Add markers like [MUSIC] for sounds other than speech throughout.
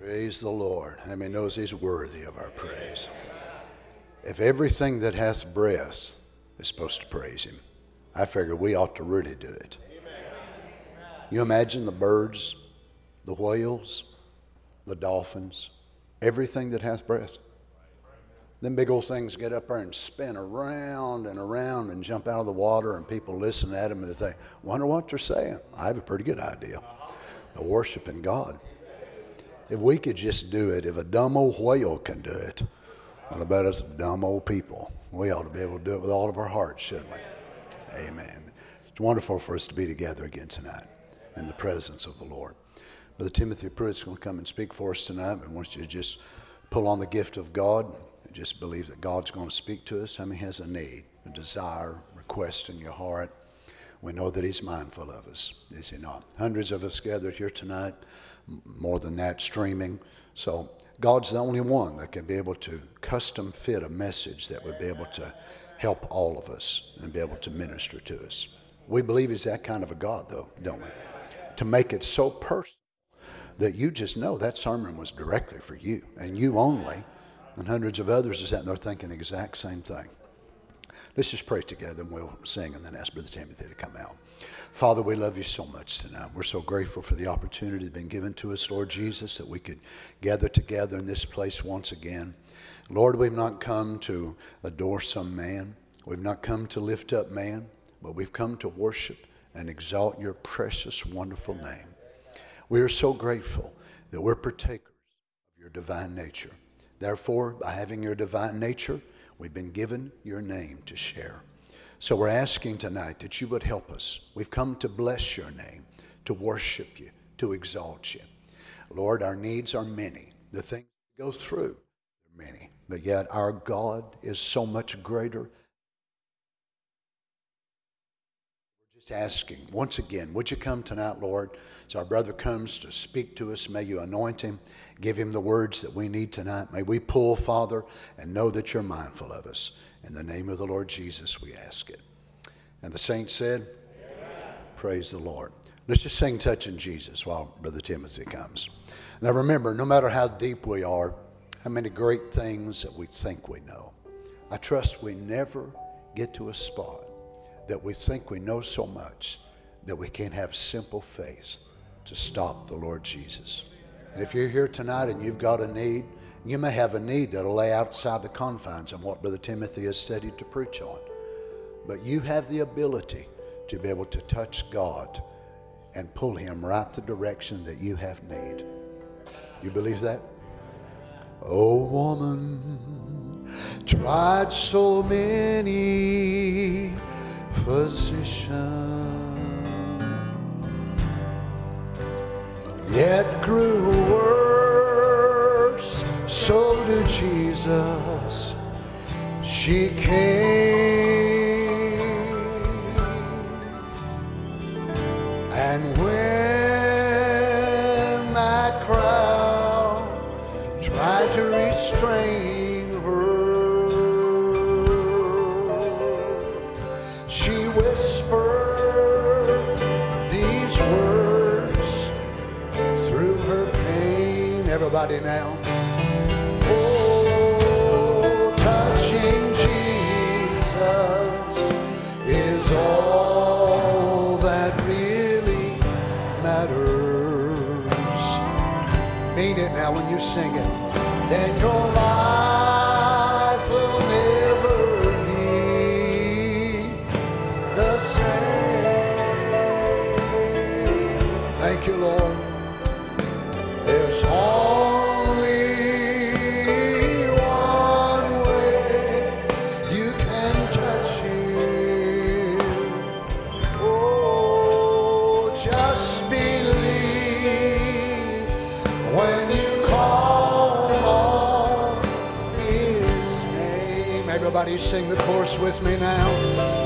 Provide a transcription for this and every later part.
Praise the Lord. How many knows He's worthy of our praise? If everything that hath breath is supposed to praise Him, I figure we ought to really do it. You imagine the birds, the whales, the dolphins, everything that hath breath. Them big old things get up there and spin around and around and jump out of the water, and people listen at them and they think, wonder what they're saying. I have a pretty good idea. They're worshiping God. If we could just do it, if a dumb old whale can do it, what about us dumb old people? We ought to be able to do it with all of our hearts, shouldn't we? Amen. It's wonderful for us to be together again tonight in the presence of the Lord. Brother Timothy Pruitt's going to come and speak for us tonight. I want you to just pull on the gift of God and just believe that God's going to speak to us. How many has a need, a desire, request in your heart? We know that He's mindful of us, is He not? Hundreds of us gathered here tonight, more than that, streaming. So God's the only one that can be able to custom fit a message that would be able to help all of us and be able to minister to us. We believe He's that kind of a God, though, don't we? To make it so personal that you just know that sermon was directly for you and you only, and hundreds of others are sitting there thinking the exact same thing. Let's just pray together and we'll sing and then ask Brother Timothy to come out. Father, we love you so much tonight. We're so grateful for the opportunity that's been given to us, Lord Jesus, that we could gather together in this place once again. Lord, we've not come to adore some man. We've not come to lift up man, but we've come to worship and exalt your precious, wonderful name. We are so grateful that we're partakers of your divine nature. Therefore, by having your divine nature, we've been given your name to share. So we're asking tonight that you would help us. We've come to bless your name, to worship you, to exalt you. Lord, our needs are many. The things we go through are many. But yet our God is so much greater We're just asking once again, would you come tonight, Lord? As our brother comes to speak to us, may you anoint him, give him the words that we need tonight. May we pull, Father, and know that you're mindful of us. In the name of the Lord Jesus, we ask it. And the saints said, Amen. Praise the Lord. Let's just sing Touching Jesus while Brother Timothy comes. Now remember, no matter how deep we are, how many great things that we think we know, I trust we never get to a spot that we think we know so much that we can't have simple faith to stop the Lord Jesus. And if you're here tonight and you've got a need, you may have a need that'll lay outside the confines of what Brother Timothy has studied to preach on. But you have the ability to be able to touch God and pull Him right the direction that you have need. You believe that? Oh, woman, tried so many physicians yet grew worse. So did Jesus. She came, and when that crowd tried to restrain her, she whispered these words through her pain. Everybody now. Sing it. Then your life sing the chorus with me now.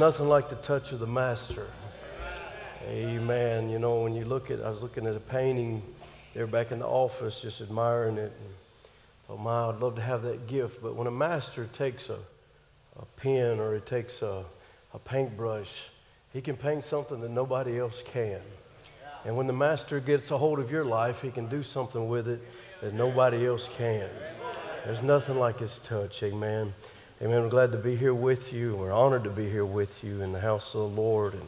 Nothing like the touch of the Master. Amen. You know, when you look at, I was looking at a painting there back in the office, just admiring it. And thought, my, I'd love to have that gift. But when a master takes a, a pen or he takes a, a paintbrush, he can paint something that nobody else can. And when the master gets a hold of your life, he can do something with it that nobody else can. There's nothing like his touch. Amen. Amen. We're glad to be here with you. We're honored to be here with you in the house of the Lord. And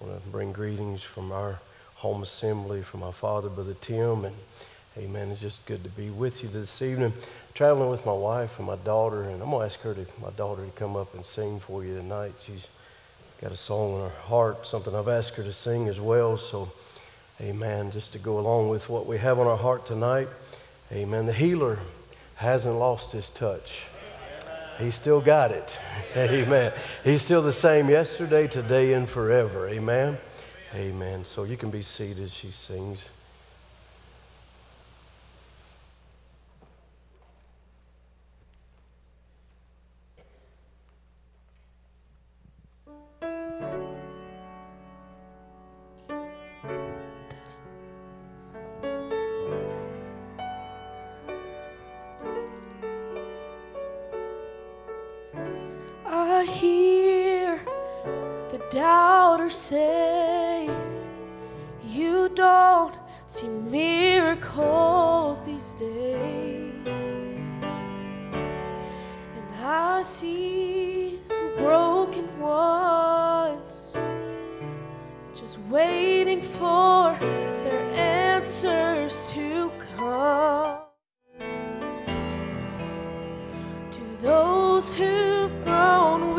I want to bring greetings from our home assembly, from my father, Brother Tim. And amen. It's just good to be with you this evening. Traveling with my wife and my daughter. And I'm going to ask her to, my daughter to come up and sing for you tonight. She's got a song in her heart, something I've asked her to sing as well. So, amen. Just to go along with what we have on our heart tonight. Amen. The healer hasn't lost his touch. He's still got it. [LAUGHS] Amen. He's still the same yesterday, today, and forever. Amen. Amen. So you can be seated as she sings. Say, You don't see miracles these days. And I see some broken ones just waiting for their answers to come. To those who've grown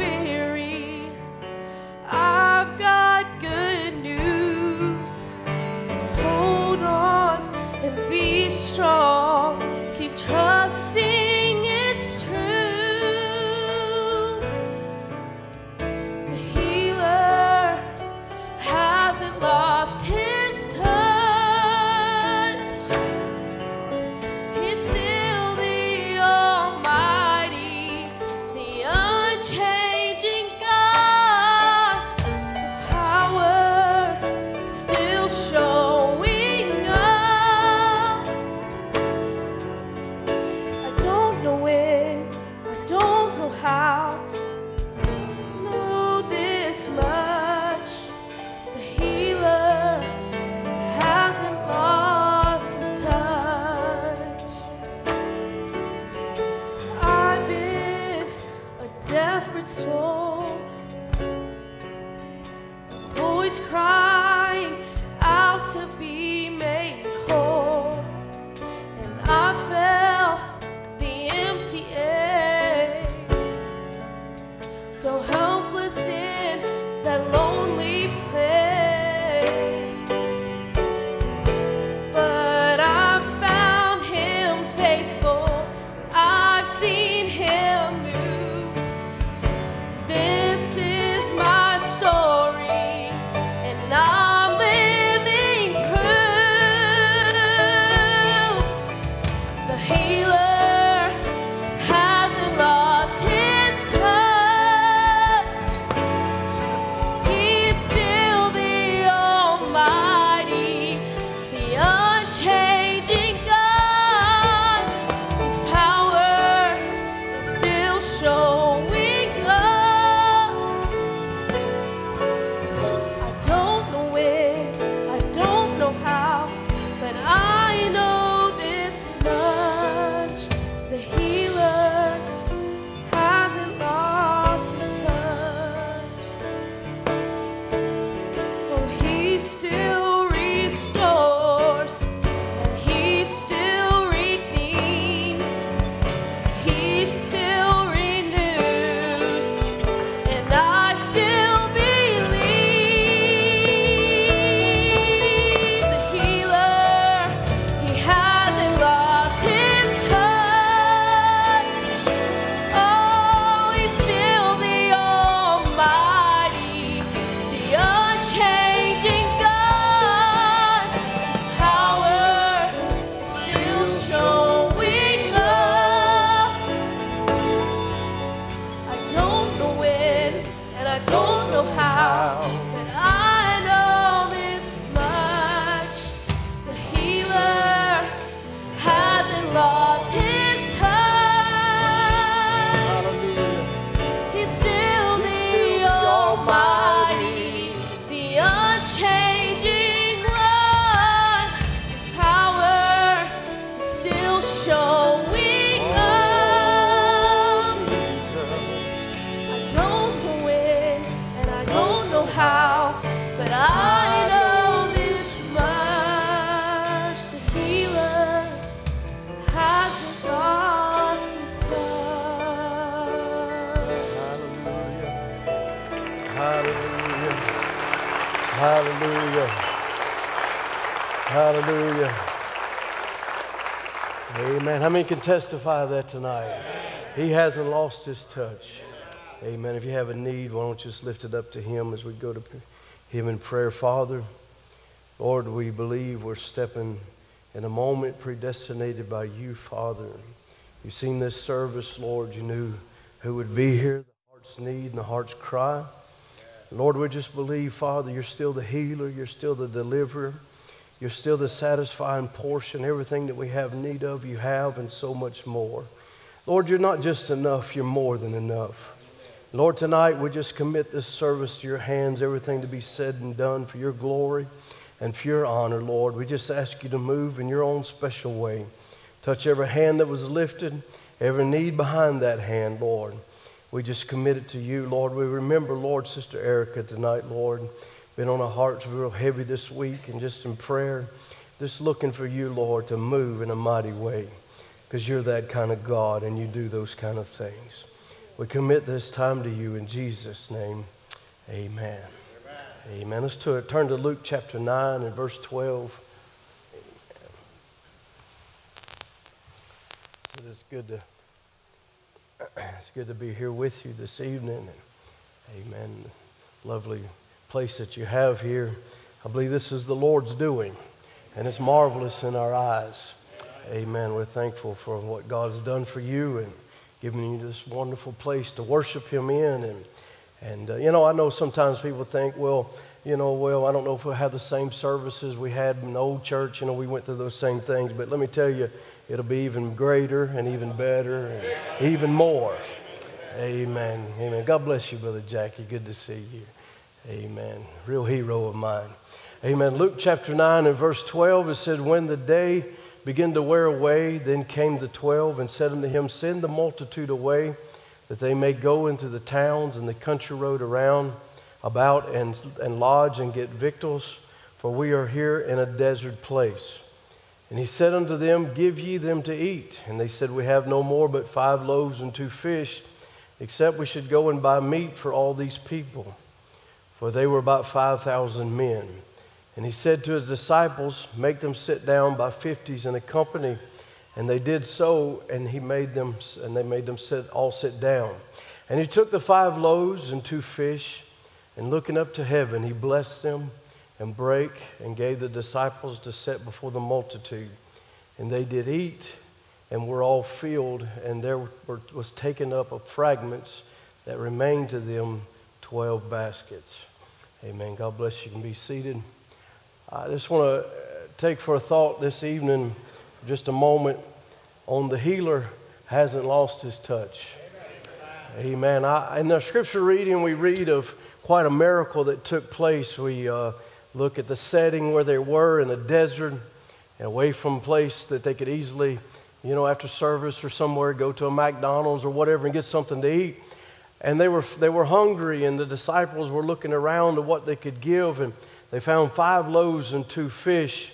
Hallelujah. Hallelujah. Amen. How many can testify that tonight? He hasn't lost his touch. Amen. If you have a need, why don't you just lift it up to him as we go to him in prayer. Father, Lord, we believe we're stepping in a moment predestinated by you, Father. You've seen this service, Lord. You knew who would be here, the heart's need and the heart's cry. Lord, we just believe, Father, you're still the healer, you're still the deliverer, you're still the satisfying portion. Everything that we have need of, you have, and so much more. Lord, you're not just enough, you're more than enough. Lord, tonight we just commit this service to your hands, everything to be said and done for your glory and for your honor, Lord. We just ask you to move in your own special way. Touch every hand that was lifted, every need behind that hand, Lord. We just commit it to you, Lord. We remember, Lord, Sister Erica tonight, Lord. Been on our hearts real heavy this week and just in prayer, just looking for you, Lord, to move in a mighty way because you're that kind of God and you do those kind of things. We commit this time to you in Jesus' name. Amen. Amen. Let's to- turn to Luke chapter 9 and verse 12. So it's good to [CLEARS THROAT] it's good to be here with you this evening. Amen. Lovely place that you have here. I believe this is the Lord's doing, and it's marvelous in our eyes. Amen. We're thankful for what God's done for you and giving you this wonderful place to worship Him in. And, and uh, you know, I know sometimes people think, well, you know, well, I don't know if we'll have the same services we had in the old church. You know, we went through those same things. But let me tell you, it'll be even greater and even better and even more. Amen. Amen. God bless you, Brother Jackie. Good to see you. Amen. Real hero of mine. Amen. Luke chapter 9 and verse 12, it said, When the day began to wear away, then came the twelve and said unto him, Send the multitude away, that they may go into the towns and the country road around about and, and lodge and get victuals, for we are here in a desert place. And he said unto them, Give ye them to eat. And they said, We have no more but five loaves and two fish, except we should go and buy meat for all these people. For they were about 5,000 men. And he said to his disciples, Make them sit down by fifties in a company. And they did so, and he made them, and they made them sit, all sit down. And he took the five loaves and two fish, and looking up to heaven, he blessed them and brake and gave the disciples to set before the multitude. And they did eat and were all filled, and there were, was taken up of fragments that remained to them 12 baskets. Amen. God bless you. You can be seated. I just want to take for a thought this evening, just a moment, on the healer hasn't lost his touch. Amen. I, in the scripture reading, we read of quite a miracle that took place. We uh, look at the setting where they were in a desert, and away from a place that they could easily, you know, after service or somewhere, go to a McDonald's or whatever and get something to eat. And they were, they were hungry, and the disciples were looking around at what they could give, and they found five loaves and two fish.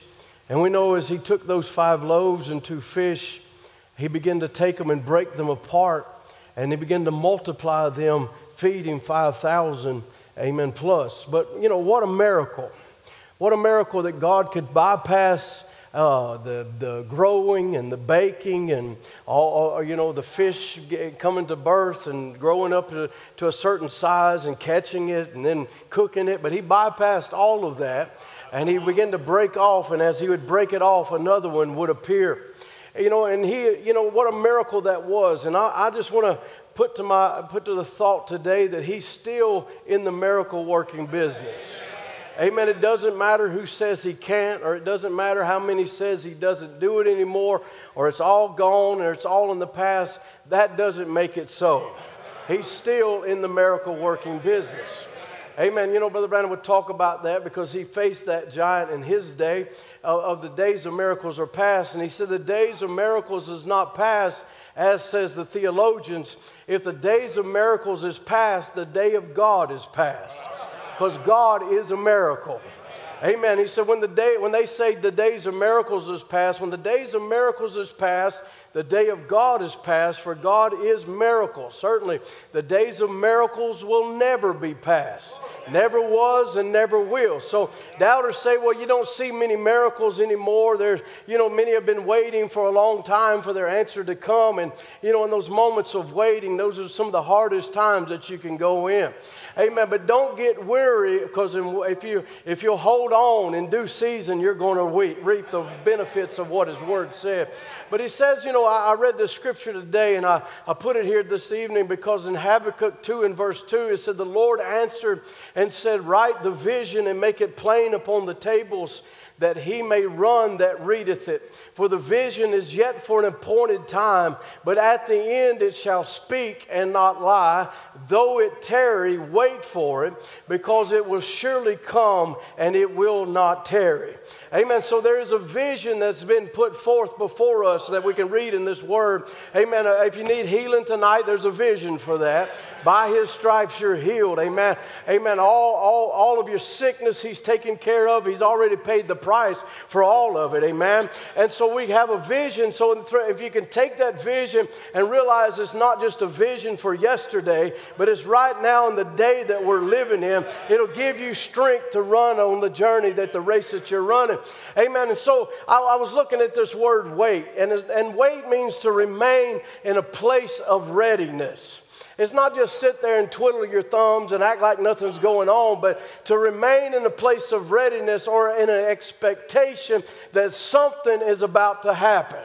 And we know as he took those five loaves and two fish, he began to take them and break them apart, and he began to multiply them, feeding 5,000, amen, plus. But, you know, what a miracle. What a miracle that God could bypass uh, the, the growing and the baking and all, you know, the fish coming to birth and growing up to, to a certain size and catching it and then cooking it. But he bypassed all of that and he began to break off. And as he would break it off, another one would appear. You know, and he, you know, what a miracle that was. And I, I just want to put to, my, put to the thought today that He's still in the miracle working business. Amen. It doesn't matter who says he can't, or it doesn't matter how many says he doesn't do it anymore, or it's all gone, or it's all in the past. That doesn't make it so. He's still in the miracle working business. Amen. You know, Brother Branham would talk about that because he faced that giant in his day of, of, the days of miracles are past. And he said, The days of miracles is not past, as says the theologians. If the days of miracles is past, the day of God is past because God is a miracle. Amen. He said, when, the day, when they say the days of miracles is past, when the days of miracles is past, the day of God is past, for God is miracle. Certainly, the days of miracles will never be past. Never was and never will. So doubters say, well, you don't see many miracles anymore. There's, you know, many have been waiting for a long time for their answer to come. And, you know, in those moments of waiting, those are some of the hardest times that you can go in. Amen. But don't get weary because if you if you hold on in due season, you're going to reap the benefits of what His Word said. But He says, you know, I, I read the scripture today and I, I put it here this evening because in Habakkuk 2 and verse 2, it said, The Lord answered and said, Write the vision and make it plain upon the tables that he may run that readeth it. For the vision is yet for an appointed time, but at the end it shall speak and not lie. Though it tarry, wait for it, because it will surely come and it will not tarry. Amen. So there is a vision that's been put forth before us that we can read in this word. Amen. Uh, if you need healing tonight, there's a vision for that. By his stripes you're healed. Amen. Amen. All, all, all of your sickness he's taken care of. He's already paid the price for all of it. Amen. And so we have a vision. So if you can take that vision and realize it's not just a vision for yesterday, but it's right now in the day that we're living in, it'll give you strength to run on the journey that the race that you're running. Amen. And so I, I was looking at this word wait, and, and wait means to remain in a place of readiness. It's not just sit there and twiddle your thumbs and act like nothing's going on, but to remain in a place of readiness or in an expectation that something is about to happen.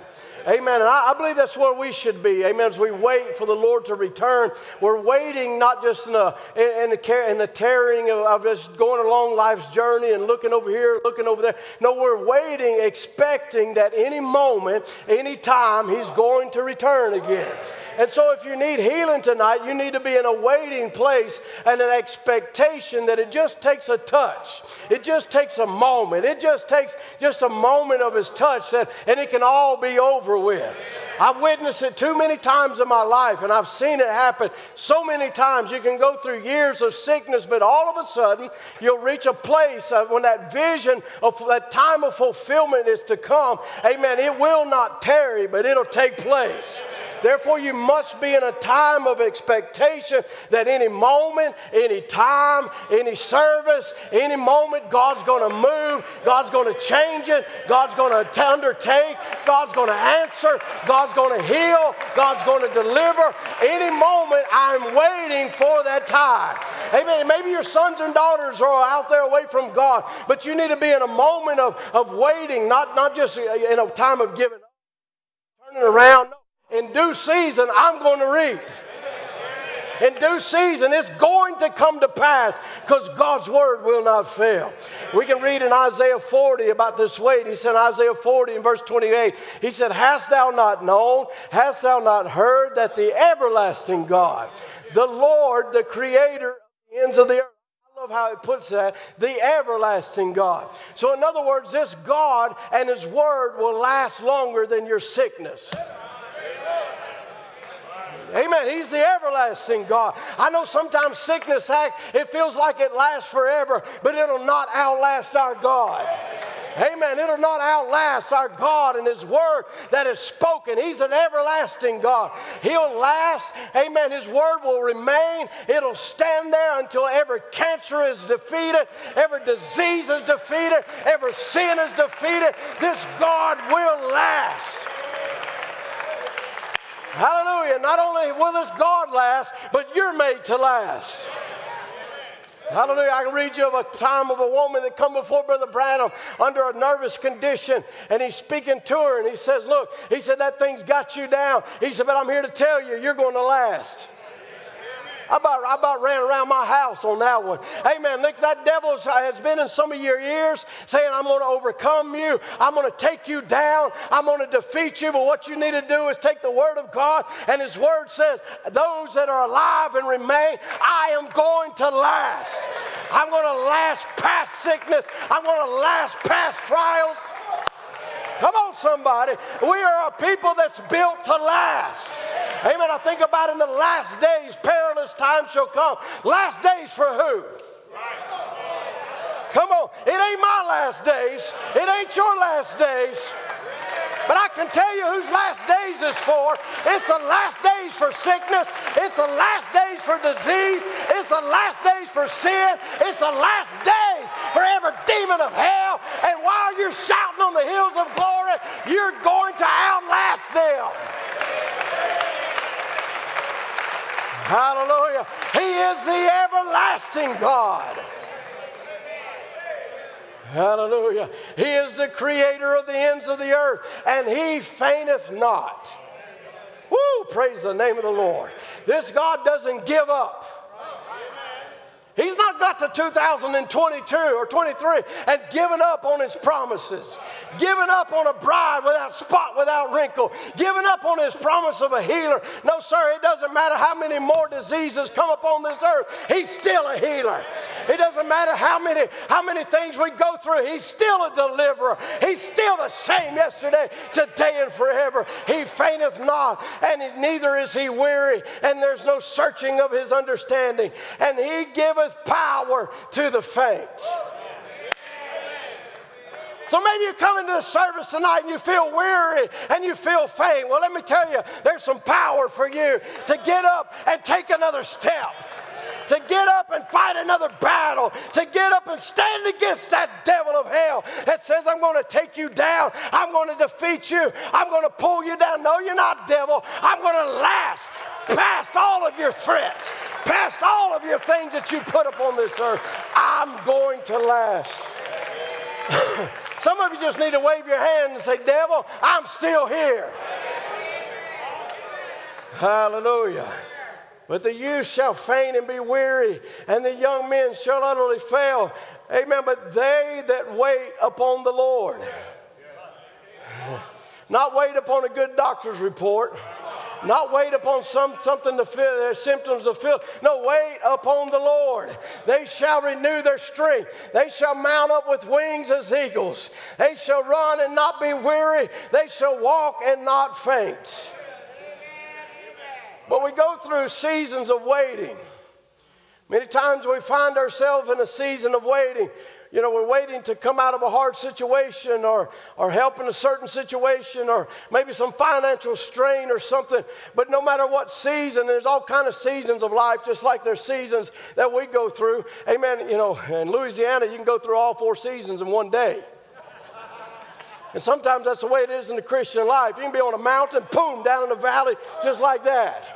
Amen. And I, I, believe that's where we should be. Amen. As we wait for the Lord to return, we're waiting not just in a in the, in the tearing of, of just going along life's journey and looking over here, looking over there. No, we're waiting, expecting that any moment, any time, He's going to return again. And so, if you need healing tonight, you need to be in a waiting place and an expectation that it just takes a touch. It just takes a moment. It just takes just a moment of His touch, that, and it can all be over with. I've witnessed it too many times in my life, and I've seen it happen so many times. You can go through years of sickness, but all of a sudden, you'll reach a place uh, when that vision of that time of fulfillment is to come. Amen. It will not tarry, but it'll take place. Therefore, you must be in a time of expectation that any moment, any time, any service, any moment, God's going to move, God's going to change it, God's going to undertake, God's going to answer, God's going to heal, God's going to deliver. Any moment, I'm waiting for that time. Amen. Maybe your sons and daughters are out there away from God, but you need to be in a moment of, of waiting, not, not just in a time of giving up, turning around. No in due season, I'm going to reap. In due season, it's going to come to pass because God's word will not fail. We can read in Isaiah 40 about this wait. He said, Isaiah 40 in verse 28, he said, Hast thou not known, hast thou not heard that the everlasting God, the Lord, the creator of the ends of the earth, I love how it puts that, the everlasting God. So, in other words, this God and His Word will last longer than your sickness. Amen. He's the everlasting God. I know sometimes sickness act, it feels like it lasts forever, but it'll not outlast our God. Amen. It'll not outlast our God and His Word that is spoken. He's an everlasting God. He'll last. Amen. His Word will remain. It'll stand there until every cancer is defeated, every disease is defeated, every sin is defeated. This God will last. Hallelujah. Not only will this God last, but you're made to last. Hallelujah. I can read you of a time of a woman that come before Brother Branham under a nervous condition, and he's speaking to her, and he says, Look, he said, that thing's got you down. He said, But I'm here to tell you, you're going to last. I about, I about ran around my house on that one. Amen. Look, that devil has been in some of your ears saying, I'm going to overcome you. I'm going to take you down. I'm going to defeat you. But what you need to do is take the word of God, and his word says, Those that are alive and remain, I am going to last. I'm going to last past sickness. I'm going to last past trials. Come on, somebody. We are a people that's built to last. Amen. I think about in the last days, perilous times shall come. Last days for who? Come on. It ain't my last days. It ain't your last days. But I can tell you whose last days is for. It's the last days for sickness. It's the last days for disease. It's the last days for sin. It's the last days for every demon of hell. And while you're shouting on the hills of glory, you're going to outlast them. Hallelujah. He is the everlasting God. Hallelujah. He is the creator of the ends of the earth, and he fainteth not. Woo, praise the name of the Lord. This God doesn't give up. He's not got to 2022 or 23 and given up on his promises, given up on a bride without spot, without wrinkle, given up on his promise of a healer. No, sir, it doesn't matter how many more diseases come upon this earth, he's still a healer. It doesn't matter how many, how many things we go through, he's still a deliverer. He's still the same yesterday, today, and forever. He fainteth not, and neither is he weary, and there's no searching of his understanding. And he giveth giveth power to the faint. So maybe you come into the service tonight and you feel weary and you feel faint. Well, let me tell you, there's some power for you to get up and take another step. To get up and fight another battle, to get up and stand against that devil of hell that says, I'm going to take you down, I'm going to defeat you, I'm going to pull you down. No, you're not, devil. I'm going to last past all of your threats, past all of your things that you put upon this earth. I'm going to last. [LAUGHS] Some of you just need to wave your hand and say, Devil, I'm still here. Hallelujah. But the youth shall faint and be weary, and the young men shall utterly fail. Amen. But they that wait upon the Lord, not wait upon a good doctor's report not wait upon some, something to fill their symptoms of feel. No, wait upon the Lord. They shall renew their strength. They shall mount up with wings as eagles. They shall run and not be weary. They shall walk and not faint. But we go through seasons of waiting. Many times we find ourselves in a season of waiting you know, we're waiting to come out of a hard situation or, or help in a certain situation or maybe some financial strain or something. But no matter what season, there's all kind of seasons of life, just like there's seasons that we go through. Amen. You know, in Louisiana, you can go through all four seasons in one day. And sometimes that's the way it is in the Christian life. You can be on a mountain, boom, down in the valley, just like that.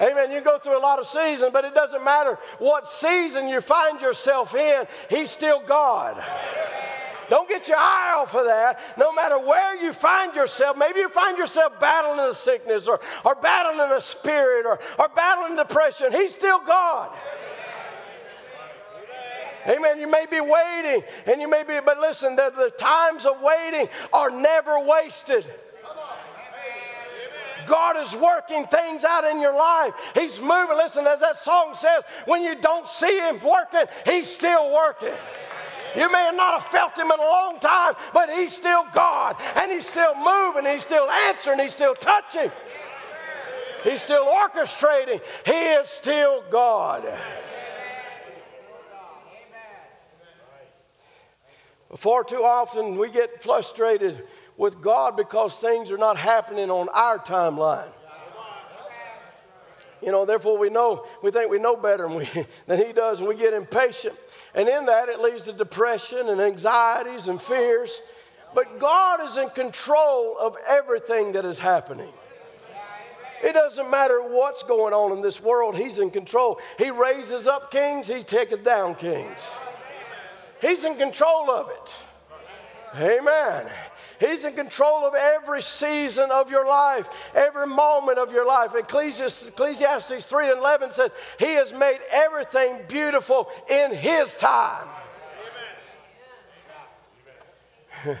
Amen. You go through a lot of seasons, but it doesn't matter what season you find yourself in, He's still God. Don't get your eye off of that. No matter where you find yourself, maybe you find yourself battling a sickness or, or battling a spirit or, or battling depression. He's still God. Amen. You may be waiting and you may be, but listen, the, the times of waiting are never wasted. God is working things out in your life. He's moving. Listen, as that song says, when you don't see Him working, He's still working. You may not have felt him in a long time, but he's still God. And he's still moving. He's still answering. He's still touching. He's still orchestrating. He is still God. Far too often we get frustrated with God because things are not happening on our timeline. You know, therefore we know, we think we know better than, we, [LAUGHS] than he does, and we get impatient. And in that, it leads to depression and anxieties and fears. But God is in control of everything that is happening. It doesn't matter what's going on in this world, He's in control. He raises up kings, He taketh down kings. He's in control of it. Amen. He's in control of every season of your life, every moment of your life. Ecclesiastes, Ecclesiastes 3 and 11 says, He has made everything beautiful in His time. [LAUGHS]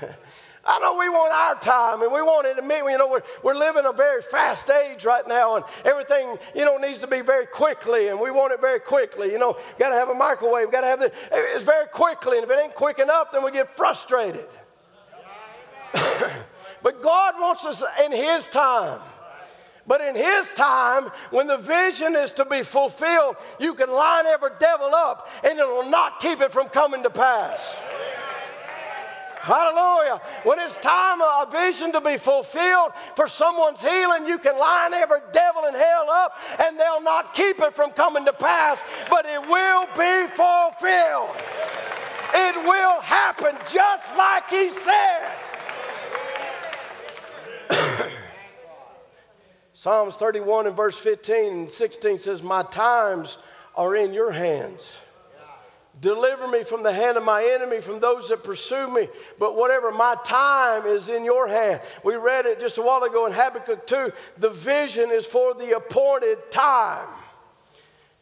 I know we want our time and we want it immediately. You know, we're, we're living a very fast age right now and everything, you know, needs to be very quickly and we want it very quickly. You know, got to have a microwave, got to have it. It's very quickly. And if it ain't quick enough, then we get frustrated. [COUGHS] but God wants us in His time. But in His time, when the vision is to be fulfilled, you can line every devil up and it will not keep it from coming to pass. Hallelujah. When it's time a vision to be fulfilled for someone's healing, you can line every devil in hell up and they'll not keep it from coming to pass, but it will be fulfilled. It will happen just like he said. Psalms 31 and verse 15 and 16 says, My times are in your hands. Deliver me from the hand of my enemy, from those that pursue me. But whatever, my time is in your hand. We read it just a while ago in Habakkuk 2. The vision is for the appointed time.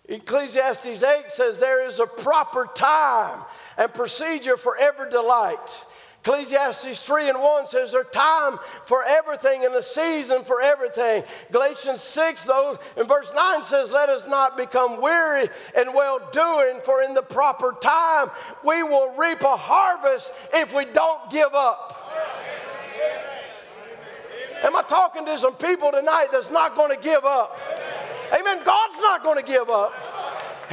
Ecclesiastes 8 says there is a proper time and procedure for every delight. Ecclesiastes 3 and 1 says there's time for everything and a season for everything. Galatians 6, though, in verse 9 says, Let us not become weary in well doing, for in the proper time we will reap a harvest if we don't give up. Am I talking to some people tonight that's not going to give up? Amen. God's not going to give up.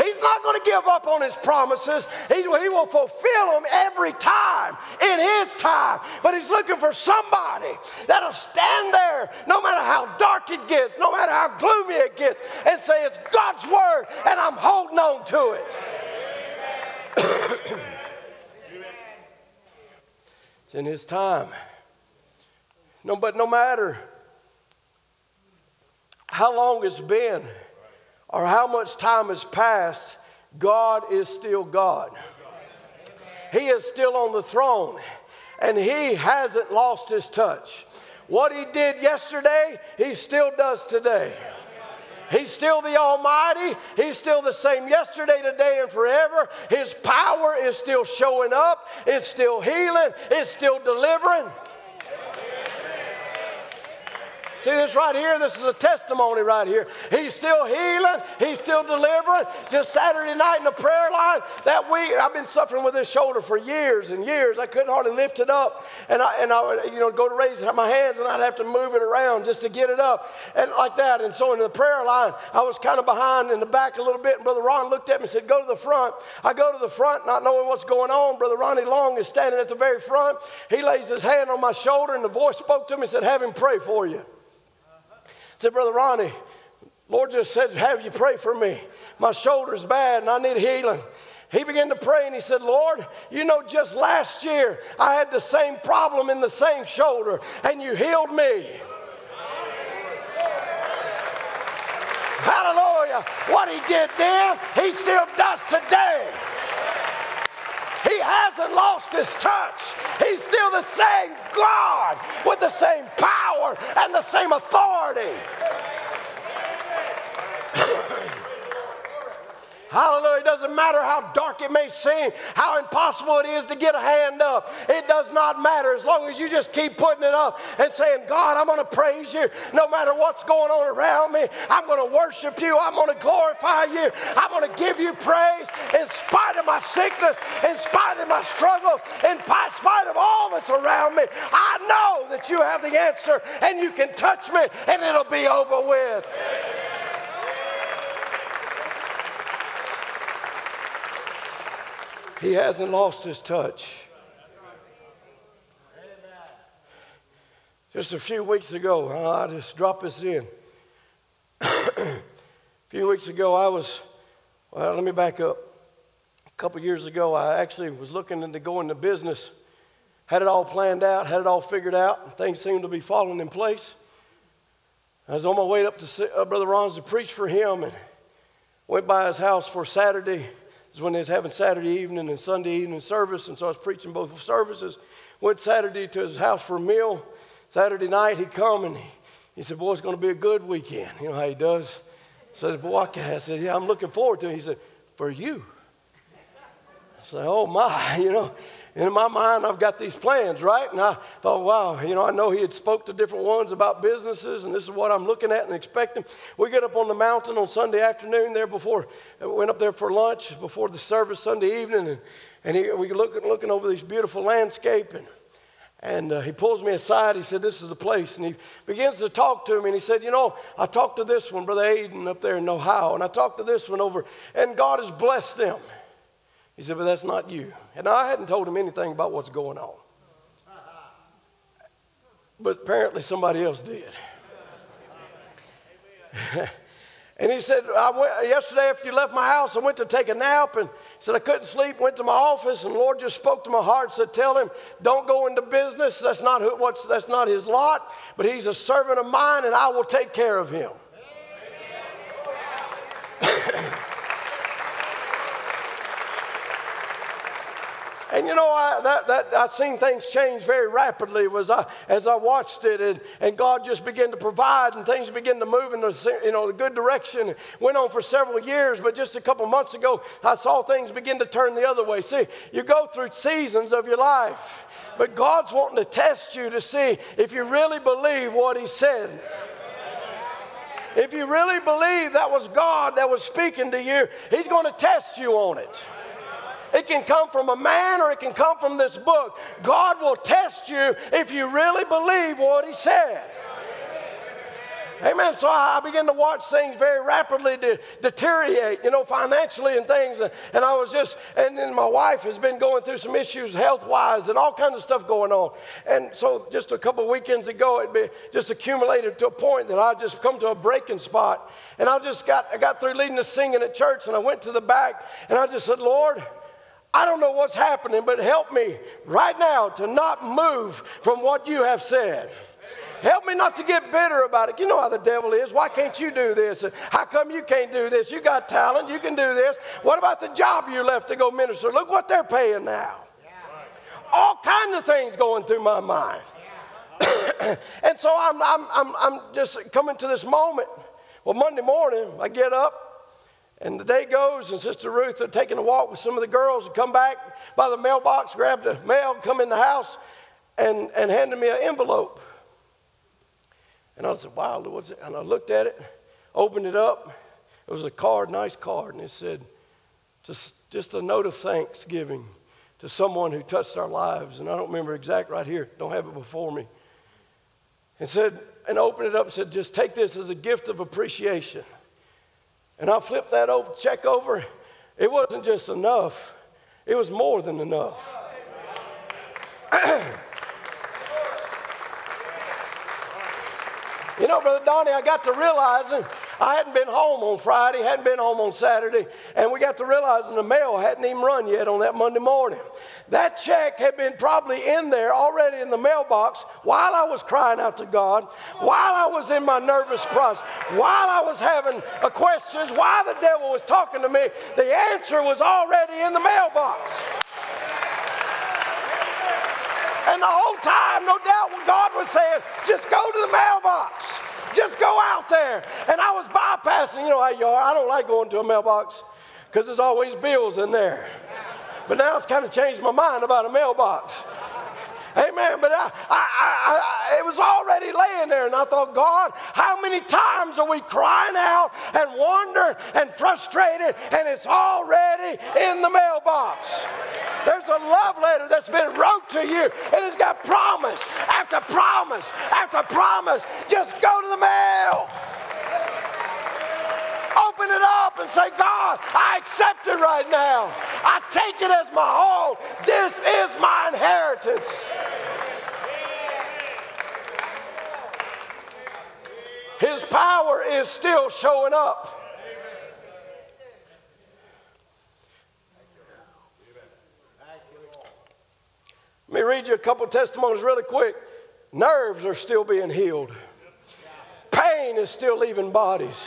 He's not going to give up on his promises. He, he will fulfill them every time in his time. But he's looking for somebody that'll stand there no matter how dark it gets, no matter how gloomy it gets, and say, It's God's word and I'm holding on to it. [COUGHS] it's in his time. No, but no matter how long it's been, or how much time has passed, God is still God. He is still on the throne and He hasn't lost His touch. What He did yesterday, He still does today. He's still the Almighty. He's still the same yesterday, today, and forever. His power is still showing up. It's still healing. It's still delivering. See this right here? This is a testimony right here. He's still healing. He's still delivering. Just Saturday night in the prayer line that week, I've been suffering with this shoulder for years and years. I couldn't hardly lift it up, and I and I would you know go to raise my hands and I'd have to move it around just to get it up and like that. And so in the prayer line, I was kind of behind in the back a little bit. And Brother Ron looked at me and said, "Go to the front." I go to the front, not knowing what's going on. Brother Ronnie Long is standing at the very front. He lays his hand on my shoulder, and the voice spoke to me and said, "Have him pray for you." Said, Brother Ronnie, Lord just said, have you pray for me. My shoulder's bad and I need healing. He began to pray and he said, Lord, you know, just last year I had the same problem in the same shoulder and you healed me. Hallelujah. What he did then, he still does today. He hasn't lost his touch. He's still the same God with the same power and the same authority. [LAUGHS] Hallelujah. It doesn't matter how dark it may seem, how impossible it is to get a hand up. It does not matter as long as you just keep putting it up and saying, God, I'm going to praise you no matter what's going on around me. I'm going to worship you. I'm going to glorify you. I'm going to give you praise in spite of my sickness, in spite of my struggles, in spite of all that's around me. I know that you have the answer and you can touch me and it'll be over with. He hasn't lost his touch. Just a few weeks ago, I'll just drop this in. [COUGHS] a few weeks ago, I was, well, let me back up. A couple years ago, I actually was looking into going into business, had it all planned out, had it all figured out, things seemed to be falling in place. I was on my way up to uh, Brother Ron's to preach for him and went by his house for Saturday is when they was having Saturday evening and Sunday evening service, and so I was preaching both services. went Saturday to his house for a meal. Saturday night, he come and he, he said, boy, it's going to be a good weekend. You know how he does? I said, boy, I said, yeah, I'm looking forward to it. He said, for you. I said, oh my, [LAUGHS] you know. In my mind, I've got these plans, right? And I thought, wow, you know, I know he had spoke to different ones about businesses, and this is what I'm looking at and expecting. We get up on the mountain on Sunday afternoon there before, we went up there for lunch before the service Sunday evening, and, and he, we looking, looking over this beautiful landscape, and, and uh, he pulls me aside. He said, This is the place. And he begins to talk to me. And he said, You know, I talked to this one, Brother Aiden, up there in Ohio. And I talked to this one over, and God has blessed them. He said, But that's not you. And I hadn't told him anything about what's going on. But apparently somebody else did. [LAUGHS] and he said, I went, yesterday after you left my house, I went to take a nap and said I couldn't sleep, went to my office, and the Lord just spoke to my heart, and said, Tell him, don't go into business. That's not, who, what's, that's not his lot, but he's a servant of mine, and I will take care of him. [LAUGHS] And you know, I, that, that, I've seen things change very rapidly was I, as I watched it, and, and God just began to provide, and things began to move in the, you know, the good direction. It went on for several years, but just a couple months ago, I saw things begin to turn the other way. See, you go through seasons of your life, but God's wanting to test you to see if you really believe what He said. If you really believe that was God that was speaking to you, He's going to test you on it. It can come from a man or it can come from this book. God will test you if you really believe what He said. Amen. So I began to watch things very rapidly de- deteriorate, you know, financially and things. And, and I was just, and then my wife has been going through some issues health wise and all kinds of stuff going on. And so just a couple weekends ago, it just accumulated to a point that I just come to a breaking spot. And I just got, I got through leading the singing at church and I went to the back and I just said, Lord, I don't know what's happening, but help me right now to not move from what you have said. Help me not to get bitter about it. You know how the devil is. Why can't you do this? How come you can't do this? You got talent. You can do this. What about the job you left to go minister? Look what they're paying now. All kinds of things going through my mind. [COUGHS] and so I'm, I'm, I'm, I'm just coming to this moment. Well, Monday morning, I get up, and the day goes, and Sister Ruth are taking a walk with some of the girls and come back by the mailbox, grab the mail, come in the house, and, and handed me an envelope. And I said, wow, what's it? And I looked at it, opened it up. It was a card, nice card, and it said, just, just a note of thanksgiving to someone who touched our lives. And I don't remember exact right here, don't have it before me. And said, and opened it up and said, just take this as a gift of appreciation. And I flipped that over, check over. It wasn't just enough, it was more than enough. [CLEARS THROAT] you know, Brother Donnie, I got to realizing I hadn't been home on Friday, hadn't been home on Saturday, and we got to realizing the mail hadn't even run yet on that Monday morning. That check had been probably in there already in the mailbox while I was crying out to God, while I was in my nervous process, while I was having questions, while the devil was talking to me. The answer was already in the mailbox. And the whole time, no doubt, God was saying, just go to the mailbox. Just go out there. And I was bypassing, you know how you are. I don't like going to a mailbox because there's always bills in there. But now it's kind of changed my mind about a mailbox. Amen. But I, I, I, it was already laying there, and I thought, God, how many times are we crying out and wondering and frustrated, and it's already in the mailbox? There's a love letter that's been wrote to you, and it's got promise after promise after promise. Just go to the mail open it up and say, God, I accept it right now. I take it as my own. This is my inheritance. His power is still showing up. Let me read you a couple testimonies really quick. Nerves are still being healed. Pain is still leaving bodies.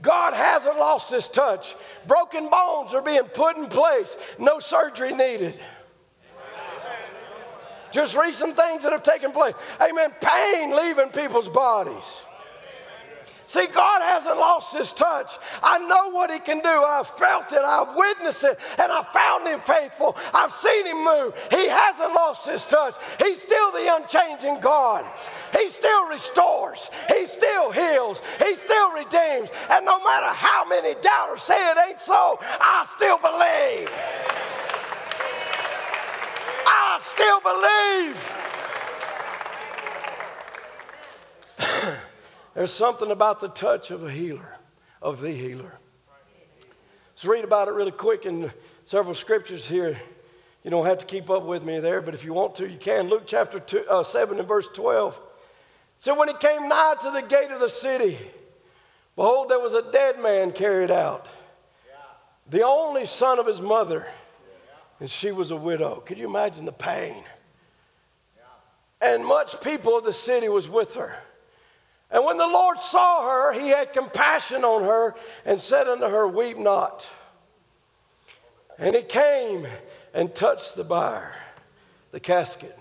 God hasn't lost his touch. Broken bones are being put in place. No surgery needed. Just recent things that have taken place. Amen. Pain leaving people's bodies. See, God hasn't lost his touch. I know what he can do. I've felt it, I've witnessed it, and I found him faithful. I've seen him move. He hasn't lost his touch. He's still the unchanging God. He still restores, he still heals, he still redeems. And no matter how many doubters say it ain't so, I still believe. I still believe. [LAUGHS] There's something about the touch of a healer, of the healer. Let's read about it really quick in several scriptures here. You don't have to keep up with me there, but if you want to, you can. Luke chapter two, uh, 7 and verse 12. So when he came nigh to the gate of the city, behold, there was a dead man carried out, the only son of his mother, and she was a widow. Could you imagine the pain? And much people of the city was with her. And when the Lord saw her, he had compassion on her and said unto her, Weep not. And he came and touched the bier, the casket.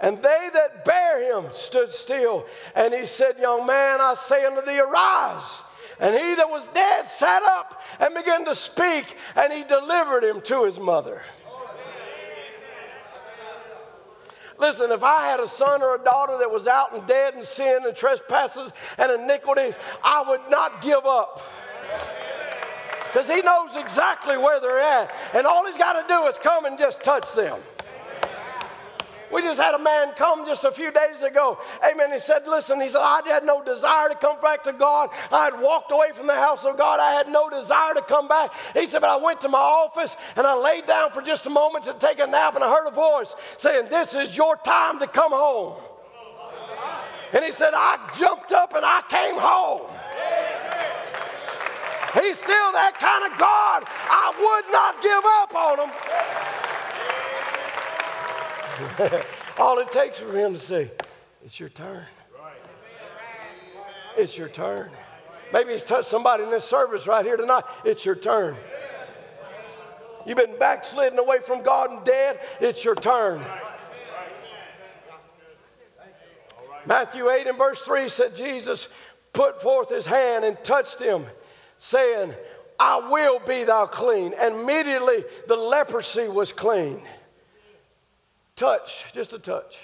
And they that bare him stood still. And he said, Young man, I say unto thee, arise. And he that was dead sat up and began to speak, and he delivered him to his mother. Listen, if I had a son or a daughter that was out and dead in sin and trespasses and iniquities, I would not give up. Because he knows exactly where they're at. And all he's got to do is come and just touch them. We just had a man come just a few days ago. Amen. He said, Listen, he said, I had no desire to come back to God. I had walked away from the house of God. I had no desire to come back. He said, But I went to my office and I laid down for just a moment to take a nap and I heard a voice saying, This is your time to come home. And he said, I jumped up and I came home. He's still that kind of God. I would not give up on him. [LAUGHS] All it takes for him to say, It's your turn. It's your turn. Maybe he's touched somebody in this service right here tonight. It's your turn. You've been backslidden away from God and dead. It's your turn. Matthew 8 and verse 3 said, Jesus put forth his hand and touched him, saying, I will be thou clean. And immediately the leprosy was clean. Touch, just a touch.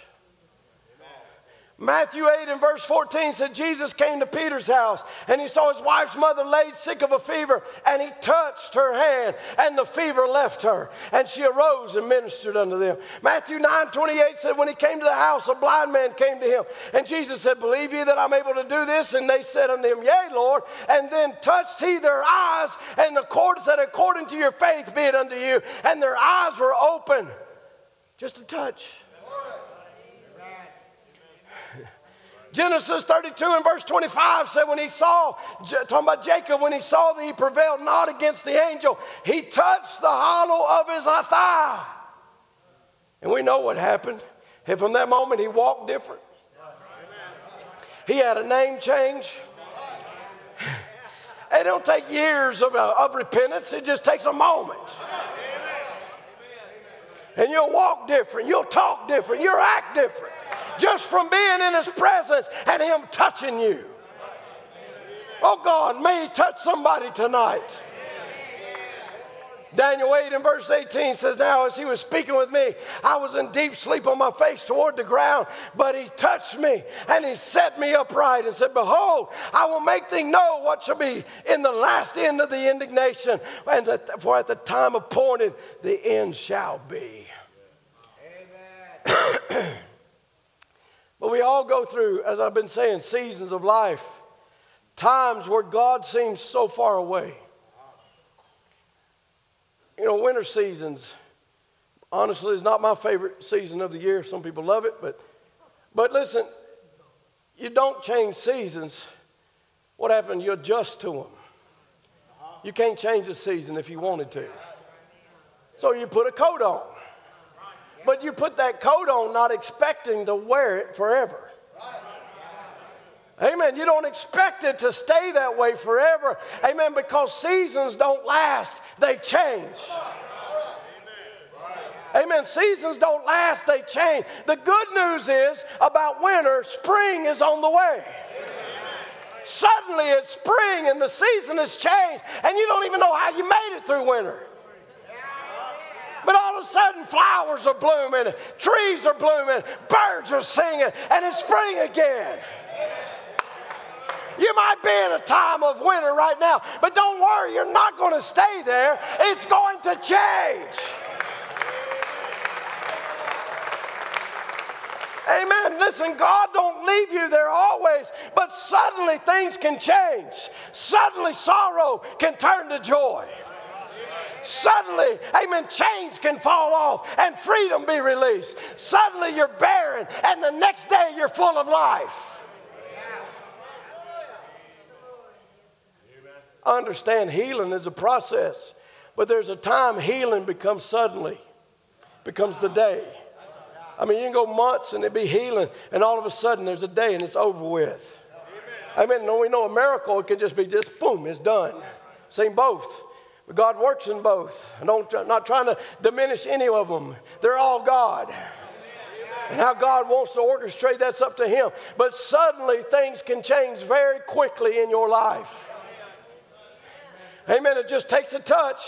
Matthew 8 and verse 14 said Jesus came to Peter's house and he saw his wife's mother laid sick of a fever and he touched her hand and the fever left her and she arose and ministered unto them. Matthew 9 28 said when he came to the house a blind man came to him and Jesus said believe ye that I'm able to do this and they said unto him yea Lord and then touched he their eyes and the court said according to your faith be it unto you and their eyes were open. Just a touch. [LAUGHS] Genesis 32 and verse 25 said, when he saw, talking about Jacob, when he saw that he prevailed not against the angel, he touched the hollow of his thigh. And we know what happened. And from that moment, he walked different. He had a name change. [LAUGHS] It don't take years of, uh, of repentance, it just takes a moment and you'll walk different, you'll talk different, you'll act different just from being in His presence and Him touching you. Oh God, may He touch somebody tonight. Daniel 8 and verse 18 says, Now as he was speaking with me, I was in deep sleep on my face toward the ground, but he touched me and he set me upright and said, Behold, I will make thee know what shall be in the last end of the indignation, and that, for at the time appointed the end shall be. [COUGHS] but we all go through, as I've been saying, seasons of life, times where God seems so far away. You know, winter seasons, honestly, is not my favorite season of the year. Some people love it, but, but listen, you don't change seasons. What happened? You adjust to them. You can't change a season if you wanted to. So you put a coat on. But you put that coat on not expecting to wear it forever. Amen. You don't expect it to stay that way forever. Amen. Because seasons don't last, they change. Amen. Seasons don't last, they change. The good news is about winter, spring is on the way. Suddenly it's spring and the season has changed, and you don't even know how you made it through winter. But all of a sudden, flowers are blooming, trees are blooming, birds are singing, and it's spring again. You might be in a time of winter right now, but don't worry, you're not going to stay there. It's going to change. Amen. Listen, God don't leave you there always, but suddenly things can change. Suddenly sorrow can turn to joy. Suddenly, amen, chains can fall off and freedom be released. Suddenly you're barren and the next day you're full of life. I understand healing is a process, but there's a time healing becomes suddenly, becomes the day. I mean, you can go months and it be healing, and all of a sudden there's a day and it's over with. I mean, we know a miracle, it can just be just boom, it's done. Same both. But God works in both. I don't, I'm not trying to diminish any of them. They're all God. And how God wants to orchestrate, that's up to Him. But suddenly things can change very quickly in your life. Amen. It just takes a touch.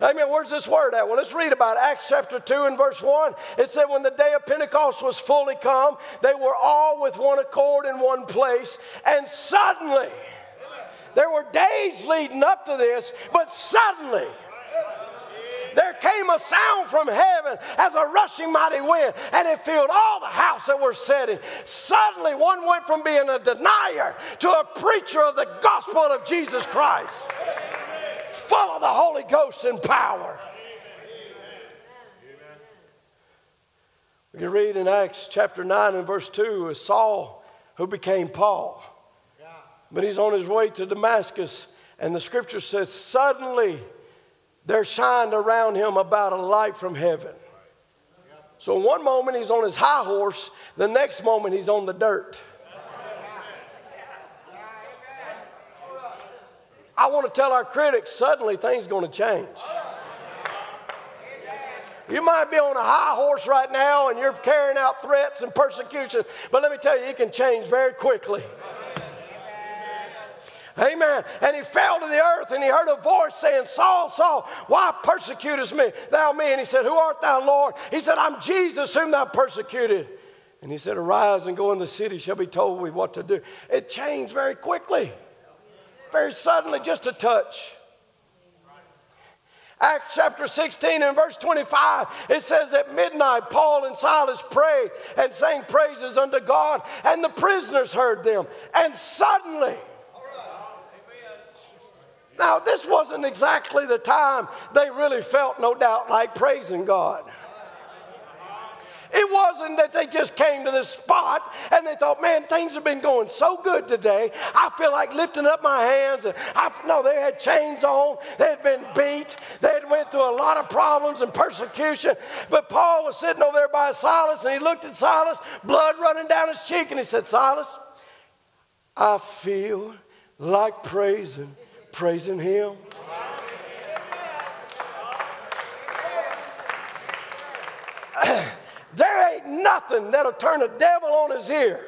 Amen. Where's this word at? Well, let's read about it. Acts chapter 2 and verse 1. It said, When the day of Pentecost was fully come, they were all with one accord in one place. And suddenly, there were days leading up to this, but suddenly, there came a sound from heaven as a rushing mighty wind, and it filled all the house that were sitting. Suddenly, one went from being a denier to a preacher of the gospel of Jesus Christ full of the Holy Ghost and power. We can read in Acts chapter 9 and verse 2 is Saul who became Paul. But he's on his way to Damascus, and the scripture says, Suddenly there shined around him about a light from heaven. So, one moment he's on his high horse, the next moment he's on the dirt. I want to tell our critics suddenly things are going to change. You might be on a high horse right now and you're carrying out threats and persecution, but let me tell you, it can change very quickly. Amen. And he fell to the earth and he heard a voice saying, Saul, Saul, why persecutest me, thou me? And he said, Who art thou, Lord? He said, I'm Jesus whom thou persecuted. And he said, Arise and go in the city, shall be told we what to do. It changed very quickly very suddenly, just a touch. Acts chapter 16 and verse 25, it says at midnight, Paul and Silas prayed and sang praises unto God, and the prisoners heard them. And suddenly, now this wasn't exactly the time they really felt, no doubt, like praising God. It wasn't that they just came to this spot and they thought, man, things have been going so good today. I feel like lifting up my hands. And I, no, they had chains on. They had been beat. They had went through a lot of problems and persecution. But Paul was sitting over there by Silas and he looked at Silas, blood running down his cheek, and he said, Silas, I feel like praising, praising him. [CLEARS THROAT] There ain't nothing that'll turn a devil on his ear.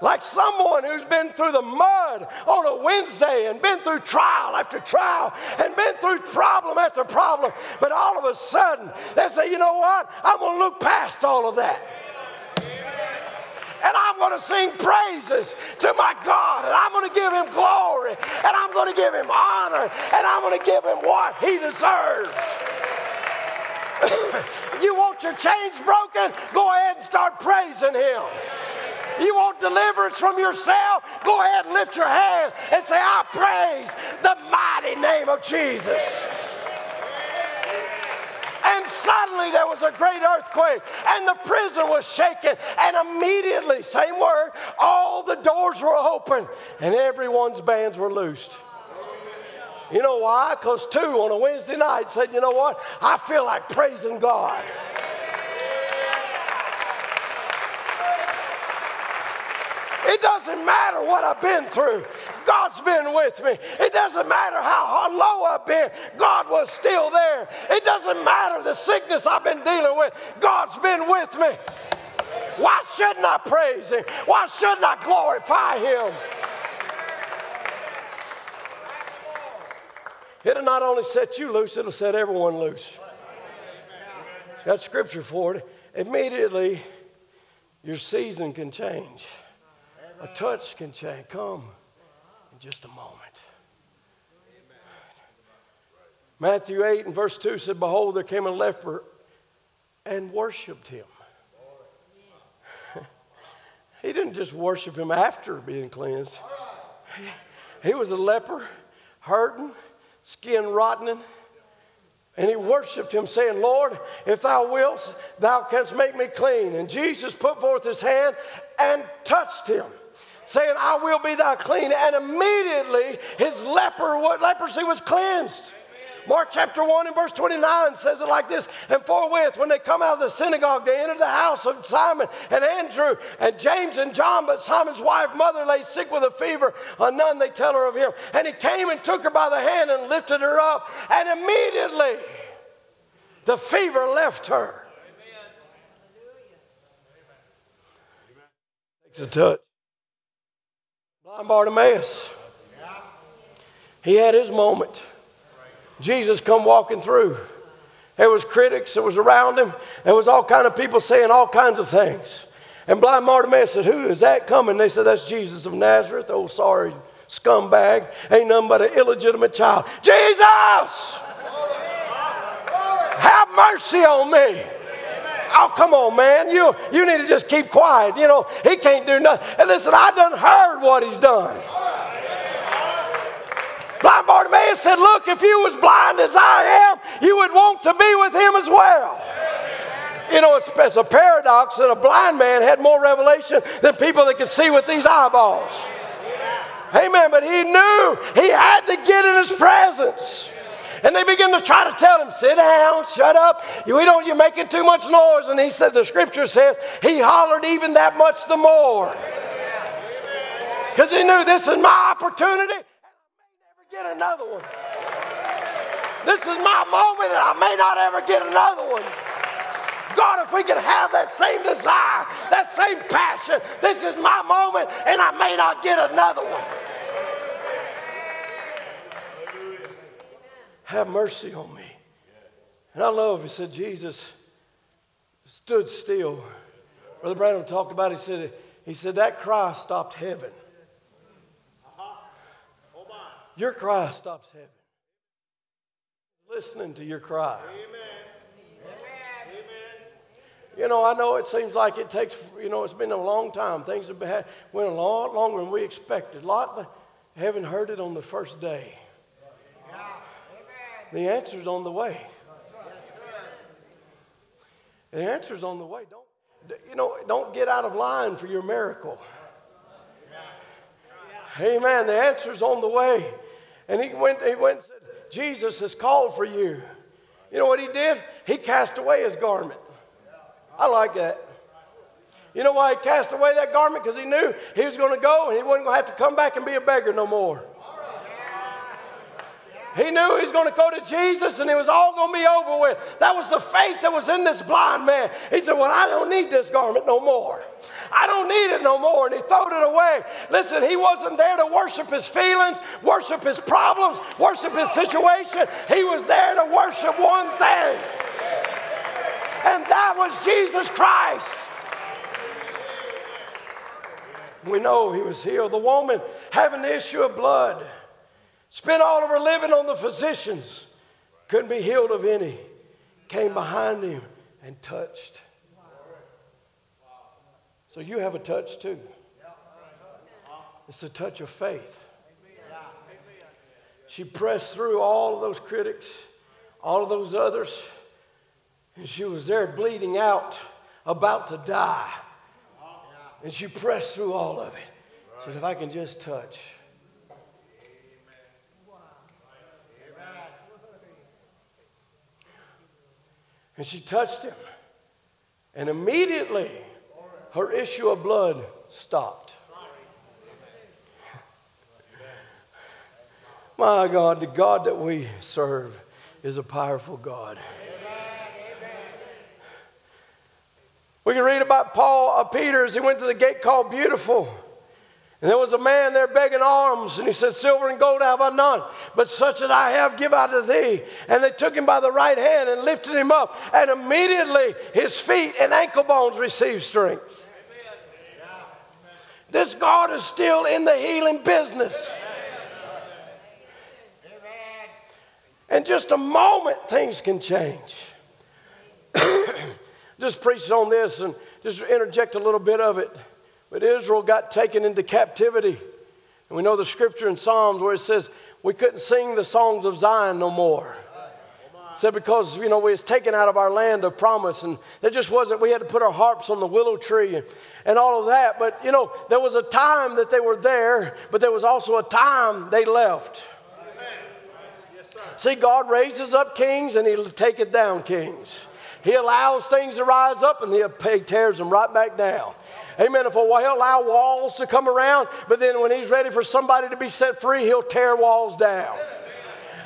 Like someone who's been through the mud on a Wednesday and been through trial after trial and been through problem after problem, but all of a sudden they say, you know what? I'm going to look past all of that and I'm going to sing praises to my God, and I'm going to give him glory, and I'm going to give him honor, and I'm going to give him what he deserves. [LAUGHS] you want your chains broken? Go ahead and start praising Him. You want deliverance from yourself? Go ahead and lift your hand and say, I praise the mighty name of Jesus. And suddenly there was a great earthquake, and the prison was shaken, and immediately, same word, all the doors were open, and everyone's bands were loosed. You know why? Because two on a Wednesday night said, you know what? I feel like praising God. It doesn't matter what I've been through. God's been with me. It doesn't matter how low I've been, God was still there. It doesn't matter the sickness I've been dealing with, God's been with me. Why shouldn't I praise Him? Why shouldn't I glorify Him? It'll not only set you loose, it'll set everyone loose. It's got scripture for it. Immediately, your season can change. A touch can change. Come in just a moment. Matthew 8 and verse 2 said, Behold, there came a leper and worshiped him. [LAUGHS] he didn't just worship him after being cleansed, he was a leper, hurting, skin rotting. And he worshiped him, saying, Lord, if thou wilt, thou canst make me clean. And Jesus put forth his hand and touched him saying, I will be thou clean. And immediately his leper, leprosy was cleansed. Mark chapter 1 and verse 29 says it like this And forthwith, when they come out of the synagogue, they entered the house of Simon and Andrew and James and John. But Simon's wife, mother, lay sick with a fever. A none they tell her of him. And he came and took her by the hand and lifted her up. And immediately the fever left her. Takes a touch. Blind Bartimaeus. He had his moment. Jesus come walking through. There was critics that was around him. There was all kind of people saying all kinds of things. And blind Bartimaeus said, Who is that coming? They said, That's Jesus of Nazareth, oh sorry scumbag. Ain't nothing but an illegitimate child. Jesus! Have mercy on me. Oh, come on, man. You, you need to just keep quiet. You know, he can't do nothing. And listen, I done heard what he's done. Blind Bartimaeus said, Look, if you was blind as I am, you would want to be with him as well. You know, it's, it's a paradox that a blind man had more revelation than people that could see with these eyeballs. Amen. But he knew he had to get in his presence. And they begin to try to tell him, sit down, shut up. We don't, you're making too much noise. And he said, the scripture says, he hollered even that much the more. Because he knew this is my opportunity and I may never get another one. This is my moment and I may not ever get another one. God, if we could have that same desire, that same passion, this is my moment and I may not get another one. Have mercy on me. And I love, he said, Jesus stood still. Brother Branham talked about, it, he said, he said, that cry stopped heaven. Your cry stops heaven. Listening to your cry. Amen. You know, I know it seems like it takes, you know, it's been a long time. Things have been, went a lot longer than we expected. A lot haven't heard it on the first day. The answer's on the way. The answer's on the way. Don't, you know, don't get out of line for your miracle. Amen. The answer's on the way. And he went, he went and said, Jesus has called for you. You know what he did? He cast away his garment. I like that. You know why he cast away that garment? Because he knew he was going to go and he wasn't going to have to come back and be a beggar no more. He knew he was going to go to Jesus and it was all going to be over with. That was the faith that was in this blind man. He said, Well, I don't need this garment no more. I don't need it no more. And he threw it away. Listen, he wasn't there to worship his feelings, worship his problems, worship his situation. He was there to worship one thing, and that was Jesus Christ. We know he was healed. The woman having the issue of blood. Spent all of her living on the physicians. Couldn't be healed of any. Came behind him and touched. So you have a touch too. It's a touch of faith. She pressed through all of those critics, all of those others, and she was there bleeding out, about to die. And she pressed through all of it. Said, if I can just touch. And she touched him. And immediately her issue of blood stopped. My God, the God that we serve is a powerful God. We can read about Paul, uh, Peter, as he went to the gate called Beautiful. And there was a man there begging alms, and he said, Silver and gold have I none, but such as I have give I to thee. And they took him by the right hand and lifted him up, and immediately his feet and ankle bones received strength. This God is still in the healing business. In just a moment, things can change. [COUGHS] just preached on this and just interject a little bit of it. But Israel got taken into captivity. And we know the scripture in Psalms where it says we couldn't sing the songs of Zion no more. said because, you know, we was taken out of our land of promise and there just wasn't, we had to put our harps on the willow tree and, and all of that. But, you know, there was a time that they were there, but there was also a time they left. See, God raises up kings and He'll take it down kings. He allows things to rise up and He tears them right back down. Amen. If he'll allow walls to come around, but then when he's ready for somebody to be set free, he'll tear walls down.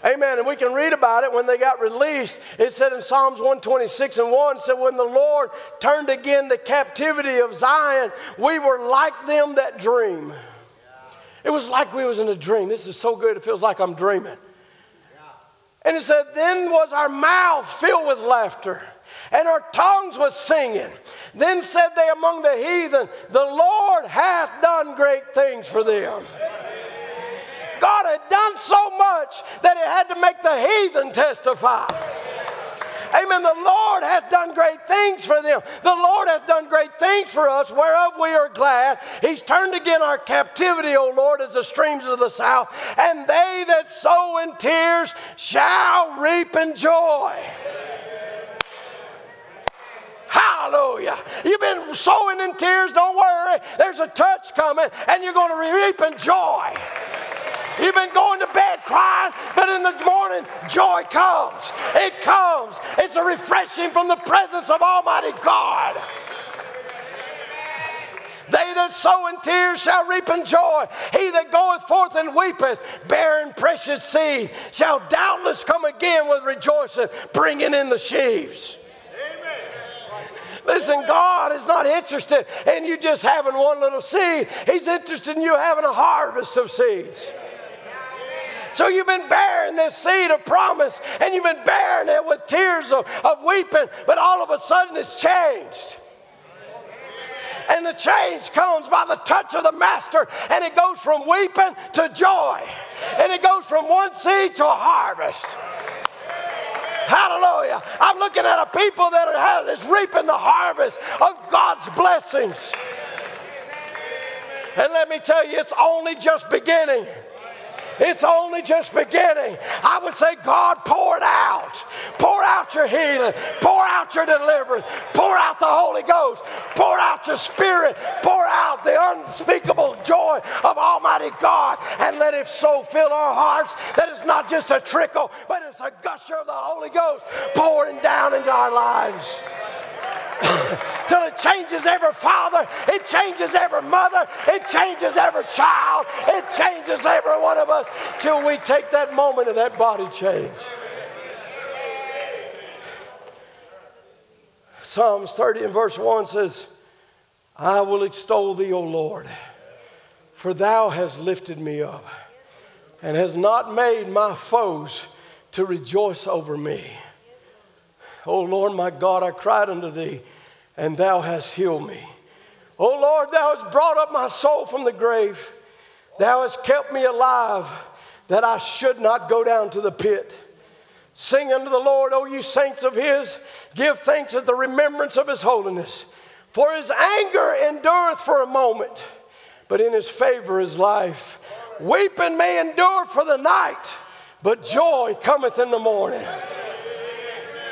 Amen. And we can read about it when they got released. It said in Psalms 126 and 1 said, When the Lord turned again the captivity of Zion, we were like them that dream. It was like we was in a dream. This is so good, it feels like I'm dreaming. And it said, Then was our mouth filled with laughter and our tongues was singing. Then said they among the heathen, The Lord hath done great things for them. God had done so much that it had to make the heathen testify. Amen. The Lord hath done great things for them. The Lord hath done great things for us, whereof we are glad. He's turned again our captivity, O Lord, as the streams of the south. And they that sow in tears shall reap in joy. Hallelujah. You've been sowing in tears, don't worry. There's a touch coming, and you're going to reap in joy. You've been going to bed crying, but in the morning, joy comes. It comes. It's a refreshing from the presence of Almighty God. They that sow in tears shall reap in joy. He that goeth forth and weepeth, bearing precious seed, shall doubtless come again with rejoicing, bringing in the sheaves. Listen, God is not interested in you just having one little seed, He's interested in you having a harvest of seeds. So you've been bearing this seed of promise and you've been bearing it with tears of, of weeping, but all of a sudden it's changed. And the change comes by the touch of the master, and it goes from weeping to joy, and it goes from one seed to a harvest. Hallelujah. I'm looking at a people that is reaping the harvest of God's blessings. And let me tell you, it's only just beginning. It's only just beginning. I would say, God, pour it out. Pour out your healing. Pour out your deliverance. Pour out the Holy Ghost. Pour out your spirit. Pour out the unspeakable joy of Almighty God. And let it so fill our hearts that it's not just a trickle, but it's a gusher of the Holy Ghost pouring down into our lives. [COUGHS] till it changes every father, it changes every mother, it changes every child, it changes every one of us till we take that moment of that body change. Psalms 30 and verse 1 says, I will extol thee, O Lord, for thou hast lifted me up and has not made my foes to rejoice over me. O Lord my God, I cried unto thee and thou hast healed me. O Lord, thou hast brought up my soul from the grave. Thou hast kept me alive that I should not go down to the pit. Sing unto the Lord, O you saints of his. Give thanks at the remembrance of his holiness. For his anger endureth for a moment, but in his favor is life. Weeping may endure for the night, but joy cometh in the morning.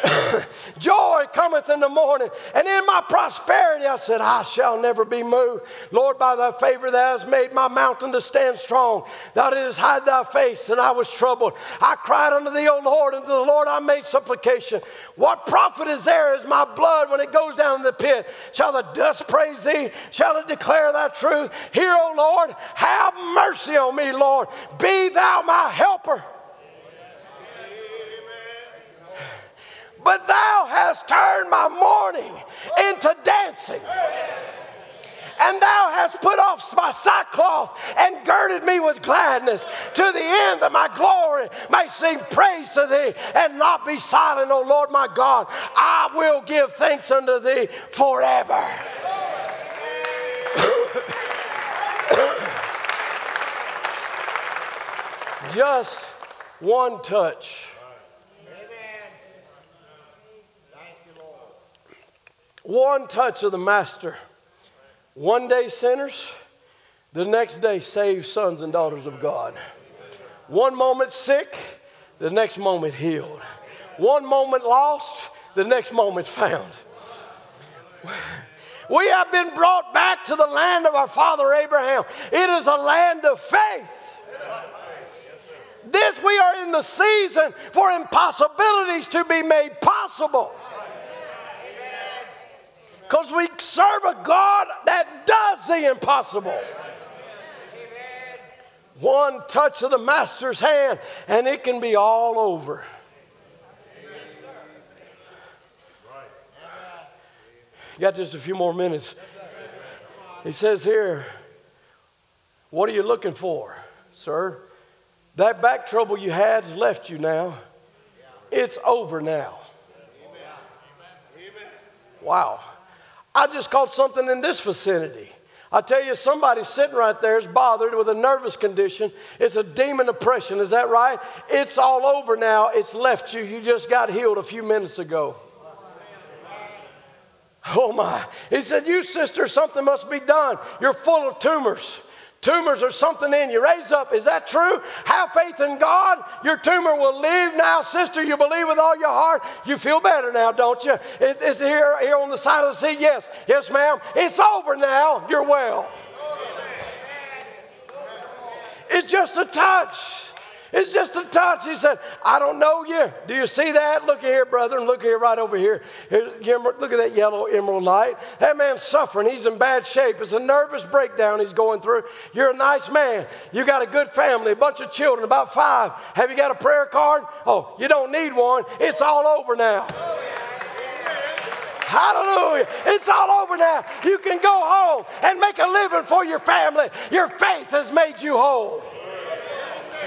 [COUGHS] Joy cometh in the morning. And in my prosperity, I said, I shall never be moved. Lord, by thy favor, thou hast made my mountain to stand strong. Thou didst hide thy face, and I was troubled. I cried unto thee, O Lord, and to the Lord I made supplication. What profit is there is my blood when it goes down in the pit? Shall the dust praise thee? Shall it declare thy truth? Hear, O Lord, have mercy on me, Lord. Be thou my helper. But thou hast turned my mourning into dancing. And thou hast put off my sackcloth and girded me with gladness to the end that my glory may sing praise to thee and not be silent, O Lord my God. I will give thanks unto thee forever. [COUGHS] Just one touch. One touch of the Master. One day sinners, the next day saved sons and daughters of God. One moment sick, the next moment healed. One moment lost, the next moment found. We have been brought back to the land of our father Abraham. It is a land of faith. This, we are in the season for impossibilities to be made possible. Because we serve a God that does the impossible. One touch of the Master's hand, and it can be all over. Got just a few more minutes. He says here, What are you looking for, sir? That back trouble you had has left you now. It's over now. Wow. I just caught something in this vicinity. I tell you, somebody sitting right there is bothered with a nervous condition. It's a demon oppression. Is that right? It's all over now. It's left you. You just got healed a few minutes ago. Oh my. He said, You sister, something must be done. You're full of tumors. Tumors or something in you. Raise up. Is that true? Have faith in God. Your tumor will leave now, sister. You believe with all your heart. You feel better now, don't you? Is it here, here on the side of the seat? Yes. Yes, ma'am. It's over now. You're well. It's just a touch. It's just a touch. He said, I don't know you. Do you see that? Look here, brother, and look here, right over here. Look at that yellow emerald light. That man's suffering. He's in bad shape. It's a nervous breakdown he's going through. You're a nice man. You got a good family, a bunch of children, about five. Have you got a prayer card? Oh, you don't need one. It's all over now. Hallelujah. It's all over now. You can go home and make a living for your family. Your faith has made you whole.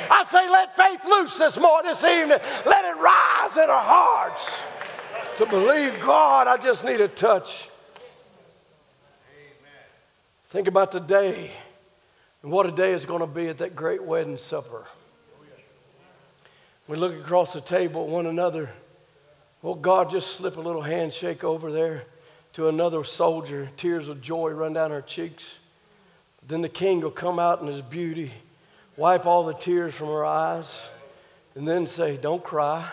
I say, let faith loose this morning, this evening. Let it rise in our hearts to believe God. I just need a touch. Amen. Think about the day and what a day is going to be at that great wedding supper. We look across the table at one another. Well, God just slip a little handshake over there to another soldier. Tears of joy run down her cheeks. Then the king will come out in his beauty wipe all the tears from her eyes, and then say, Don't cry.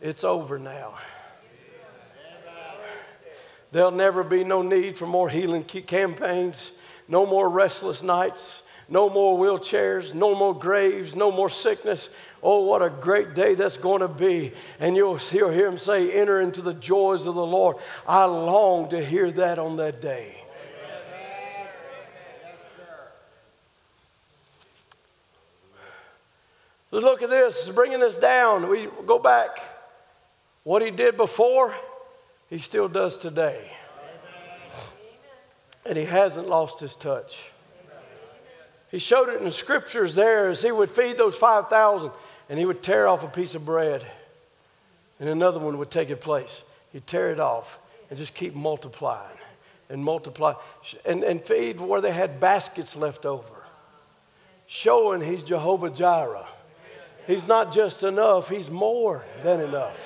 It's over now. There'll never be no need for more healing campaigns, no more restless nights, no more wheelchairs, no more graves, no more sickness. Oh, what a great day that's going to be. And you'll, hear him say, Enter into the joys of the Lord. I long to hear that on that day. Look at this, bringing us down. We go back. What he did before, he still does today. And he hasn't lost his touch. He showed it in the scriptures there as he would feed those 5,000 and he would tear off a piece of bread and another one would take its place. He'd tear it off and just keep multiplying and multiply and, and feed where they had baskets left over, showing he's Jehovah Jireh. He's not just enough, he's more than enough.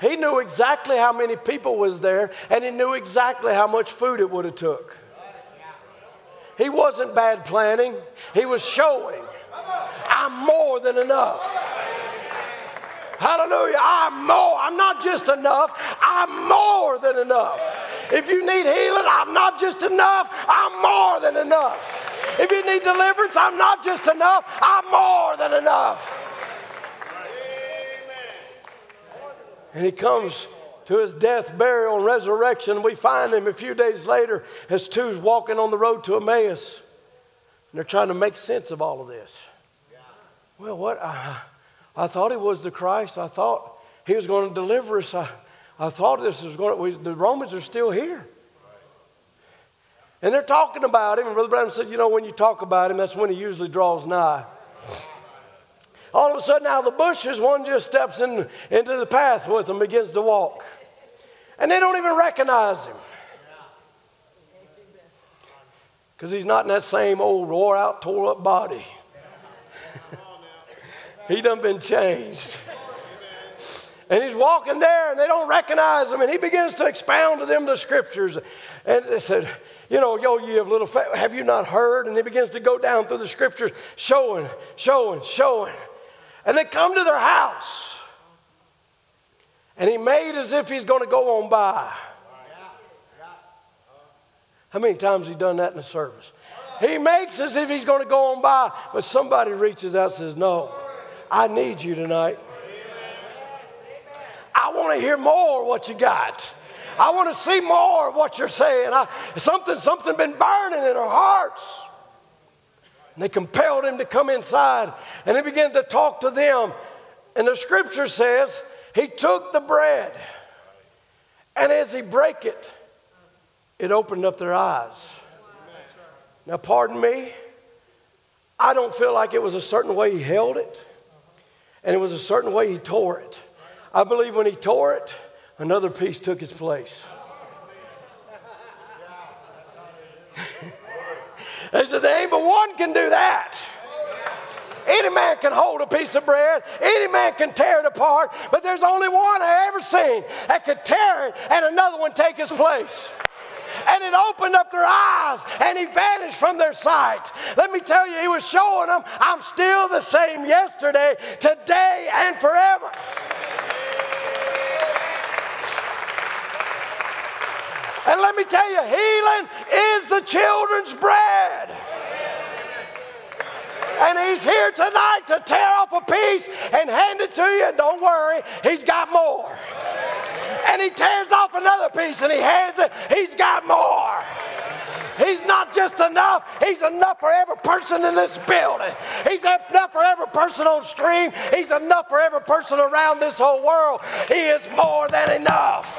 He knew exactly how many people was there and he knew exactly how much food it would have took. He wasn't bad planning. He was showing I'm more than enough. Hallelujah. I'm more. I'm not just enough. I'm more than enough. If you need healing, I'm not just enough. I'm more than enough. If you need deliverance, I'm not just enough. I'm more than enough. And he comes to his death, burial, and resurrection. We find him a few days later as two's walking on the road to Emmaus. And they're trying to make sense of all of this. Well, what? I, I thought he was the Christ. I thought he was going to deliver us. I, I thought this was going to, we, the Romans are still here. And they're talking about him. And Brother Branham said, you know, when you talk about him, that's when he usually draws nigh. All of a sudden, out of the bushes, one just steps in, into the path with him, begins to walk. And they don't even recognize him. Because he's not in that same old wore out, tore up body. [LAUGHS] he done been changed. And he's walking there and they don't recognize him. And he begins to expound to them the scriptures. And they said, You know, yo, you have little, fa- have you not heard? And he begins to go down through the scriptures, showing, showing, showing. And they come to their house. And he made as if he's going to go on by. How many times he done that in the service? He makes as if he's going to go on by, but somebody reaches out and says, No, I need you tonight. I want to hear more what you got. I want to see more of what you're saying. I, something, something been burning in our hearts. And they compelled him to come inside and he began to talk to them. And the scripture says he took the bread and as he break it, it opened up their eyes. Now, pardon me, I don't feel like it was a certain way he held it and it was a certain way he tore it. I believe when he tore it, another piece took his place. They said, There ain't but one can do that. Any man can hold a piece of bread, any man can tear it apart, but there's only one I ever seen that could tear it and another one take his place. And it opened up their eyes and he vanished from their sight. Let me tell you, he was showing them, I'm still the same yesterday, today, and forever. And let me tell you, healing is the children's bread. And he's here tonight to tear off a piece and hand it to you. And Don't worry, he's got more. And he tears off another piece and he hands it, he's got more. He's not just enough, he's enough for every person in this building. He's enough for every person on stream. He's enough for every person around this whole world. He is more than enough.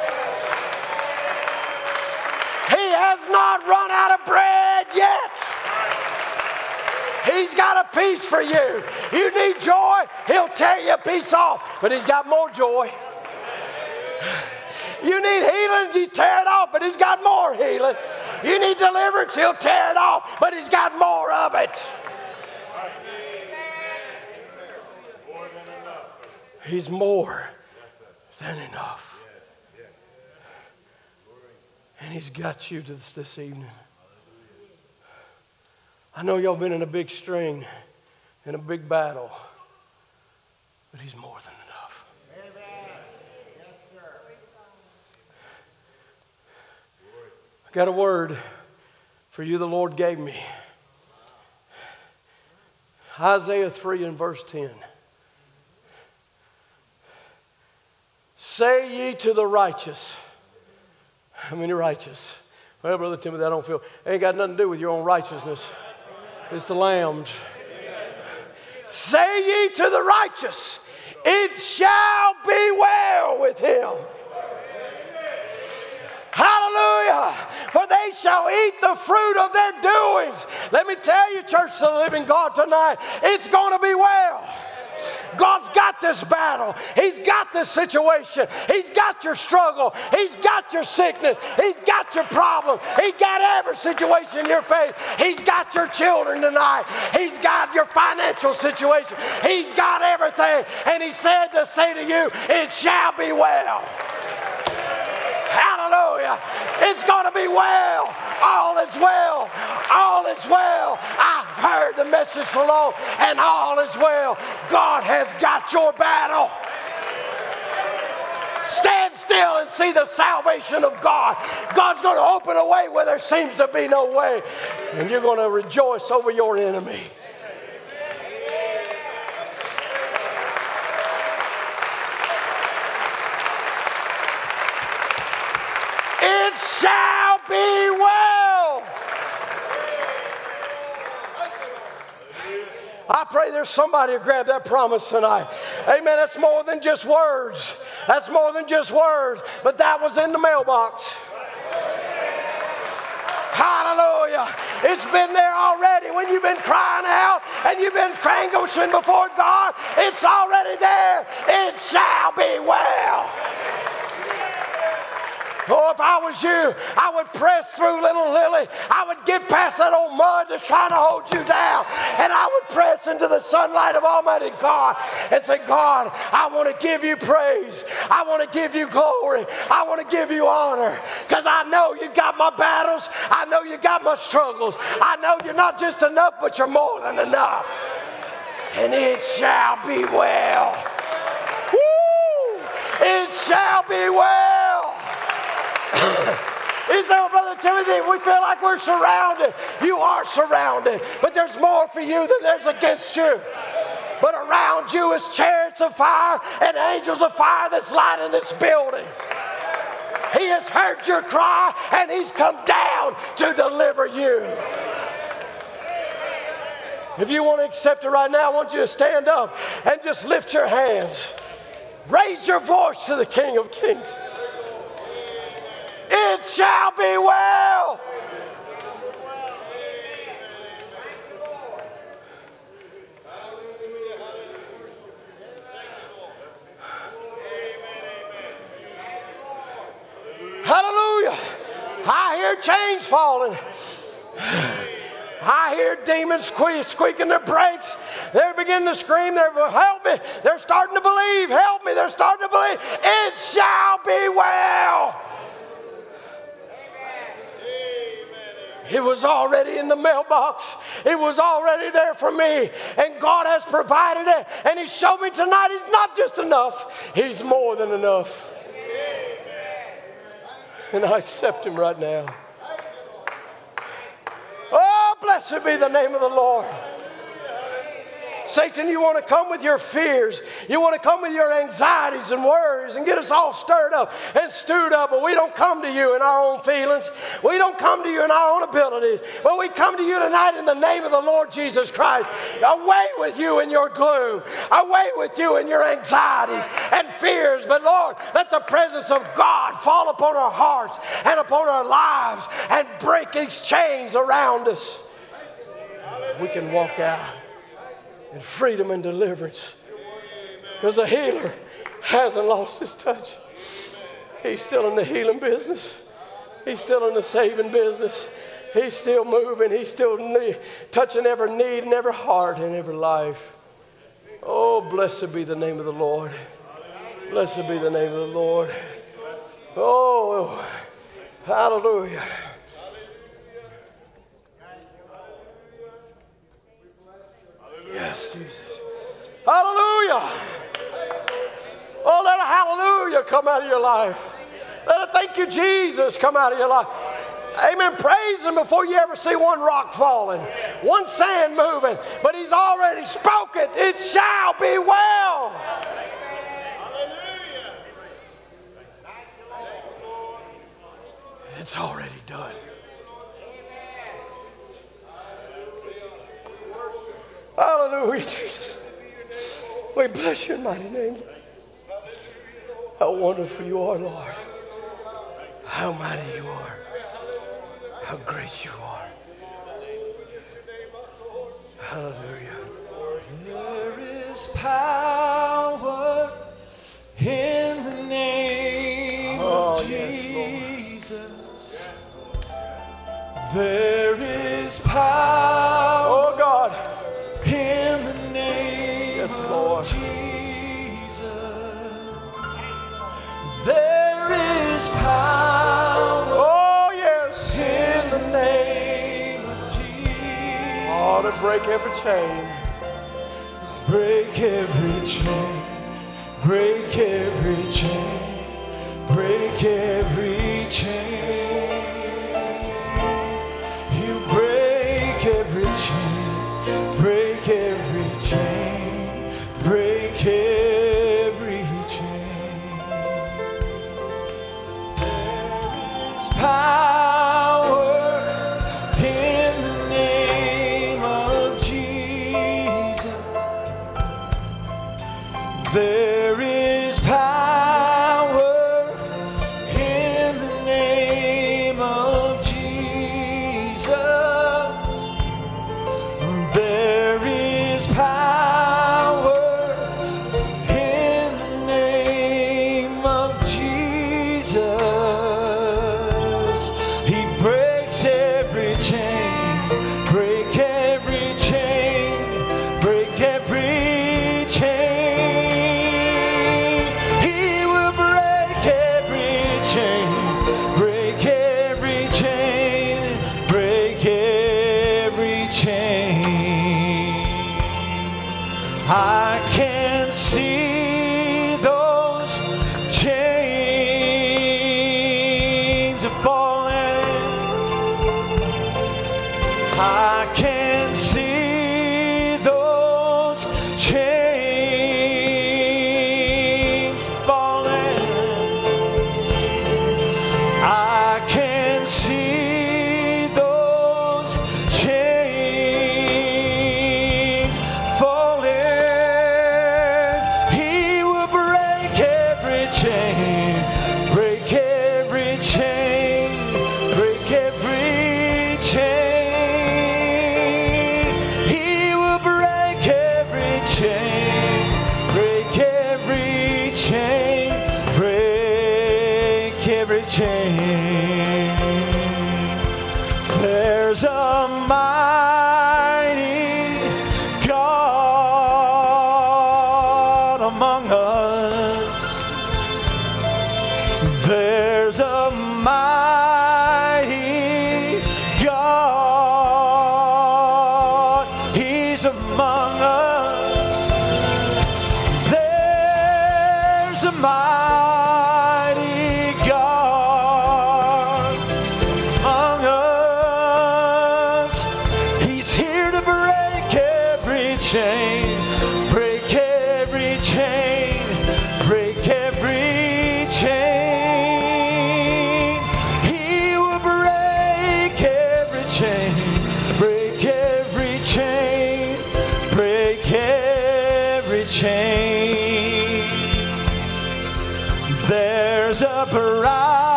Has not run out of bread yet. He's got a piece for you. You need joy, he'll tear you a piece off, but he's got more joy. You need healing, you tear it off, but he's got more healing. You need deliverance, he'll tear it off, but he's got more of it. He's more than enough. And he's got you this, this evening. I know y'all been in a big string, in a big battle, but he's more than enough. I got a word for you the Lord gave me. Isaiah 3 and verse 10. Say ye to the righteous, how many righteous? Well, Brother Timothy, I don't feel, It ain't got nothing to do with your own righteousness. It's the lamb's. Say ye to the righteous, it shall be well with him. Hallelujah. For they shall eat the fruit of their doings. Let me tell you, church of the living God, tonight, it's going to be well. God's got this battle. He's got this situation. He's got your struggle. He's got your sickness. He's got your problem. He's got every situation in your face. He's got your children tonight. He's got your financial situation. He's got everything. And He said to say to you, It shall be well. Hallelujah. It's going to be well. All is well. All is well. I've heard the message so long, and all is well. God has got your battle. stand still and see the salvation of God. God's going to open a way where there seems to be no way, and you're going to rejoice over your enemy. It shall be well. I pray there's somebody who grab that promise tonight. Amen. That's more than just words. That's more than just words. But that was in the mailbox. Hallelujah. It's been there already when you've been crying out and you've been crangoshing before God. It's already there. It shall be well. Oh, if I was you, I would press through little Lily. I would get past that old mud that's trying to hold you down. And I would press into the sunlight of Almighty God and say, God, I want to give you praise. I want to give you glory. I want to give you honor. Because I know you got my battles. I know you got my struggles. I know you're not just enough, but you're more than enough. And it shall be well. Woo! It shall be well. He said, Brother Timothy, we feel like we're surrounded. You are surrounded, but there's more for you than there's against you. But around you is chariots of fire and angels of fire that's lighting this building. He has heard your cry and he's come down to deliver you. If you want to accept it right now, I want you to stand up and just lift your hands. Raise your voice to the King of Kings. It shall be well. Hallelujah. I hear chains falling. I hear demons squeak, squeaking their brakes. They're beginning to scream. They're help me. They're starting to believe. Help me. They're starting to believe. It shall be well. It was already in the mailbox. It was already there for me. And God has provided it. And He showed me tonight He's not just enough, He's more than enough. And I accept Him right now. Oh, blessed be the name of the Lord. Satan, you want to come with your fears. You want to come with your anxieties and worries and get us all stirred up and stewed up. But we don't come to you in our own feelings. We don't come to you in our own abilities. But we come to you tonight in the name of the Lord Jesus Christ. Away with you in your gloom. Away with you in your anxieties and fears. But Lord, let the presence of God fall upon our hearts and upon our lives and break these chains around us. We can walk out and freedom and deliverance. Because the healer hasn't lost his touch. He's still in the healing business. He's still in the saving business. He's still moving. He's still need, touching every need and every heart and every life. Oh, blessed be the name of the Lord. Blessed be the name of the Lord. Oh, hallelujah. Yes, Jesus. Hallelujah. Oh, let a hallelujah come out of your life. Let a thank you, Jesus, come out of your life. Amen. Praise Him before you ever see one rock falling, one sand moving. But He's already spoken. It shall be well. It's already done. Hallelujah, Jesus. We bless your mighty name. How wonderful you are, Lord. How mighty you are. How great you are. Hallelujah. There is power in the name Oh, of yes, Jesus. There is power Lord. Jesus. There is power Oh, yes. in the name of Jesus. Oh, to break every chain. Break every chain, break every chain, break every chain.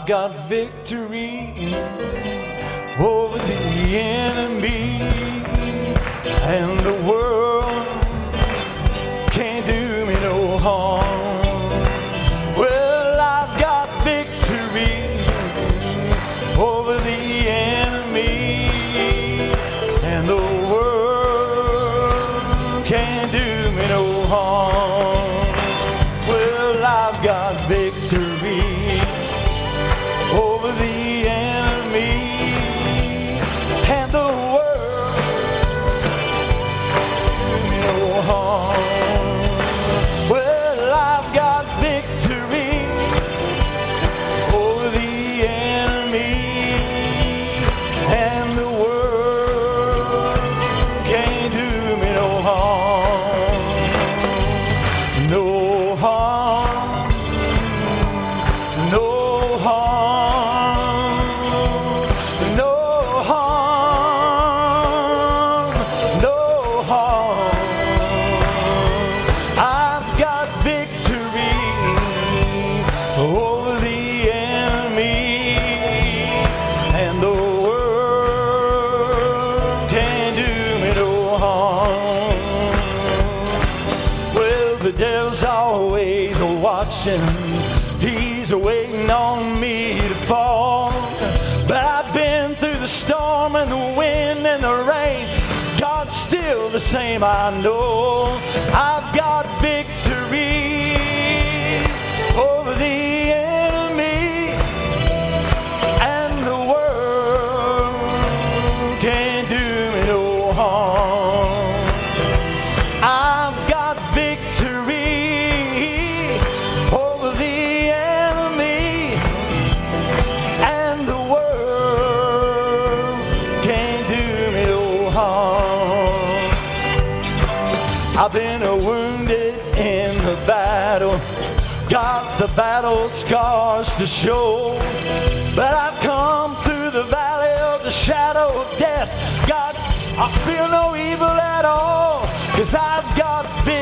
I've got victory I feel no evil at all, cause I've got victory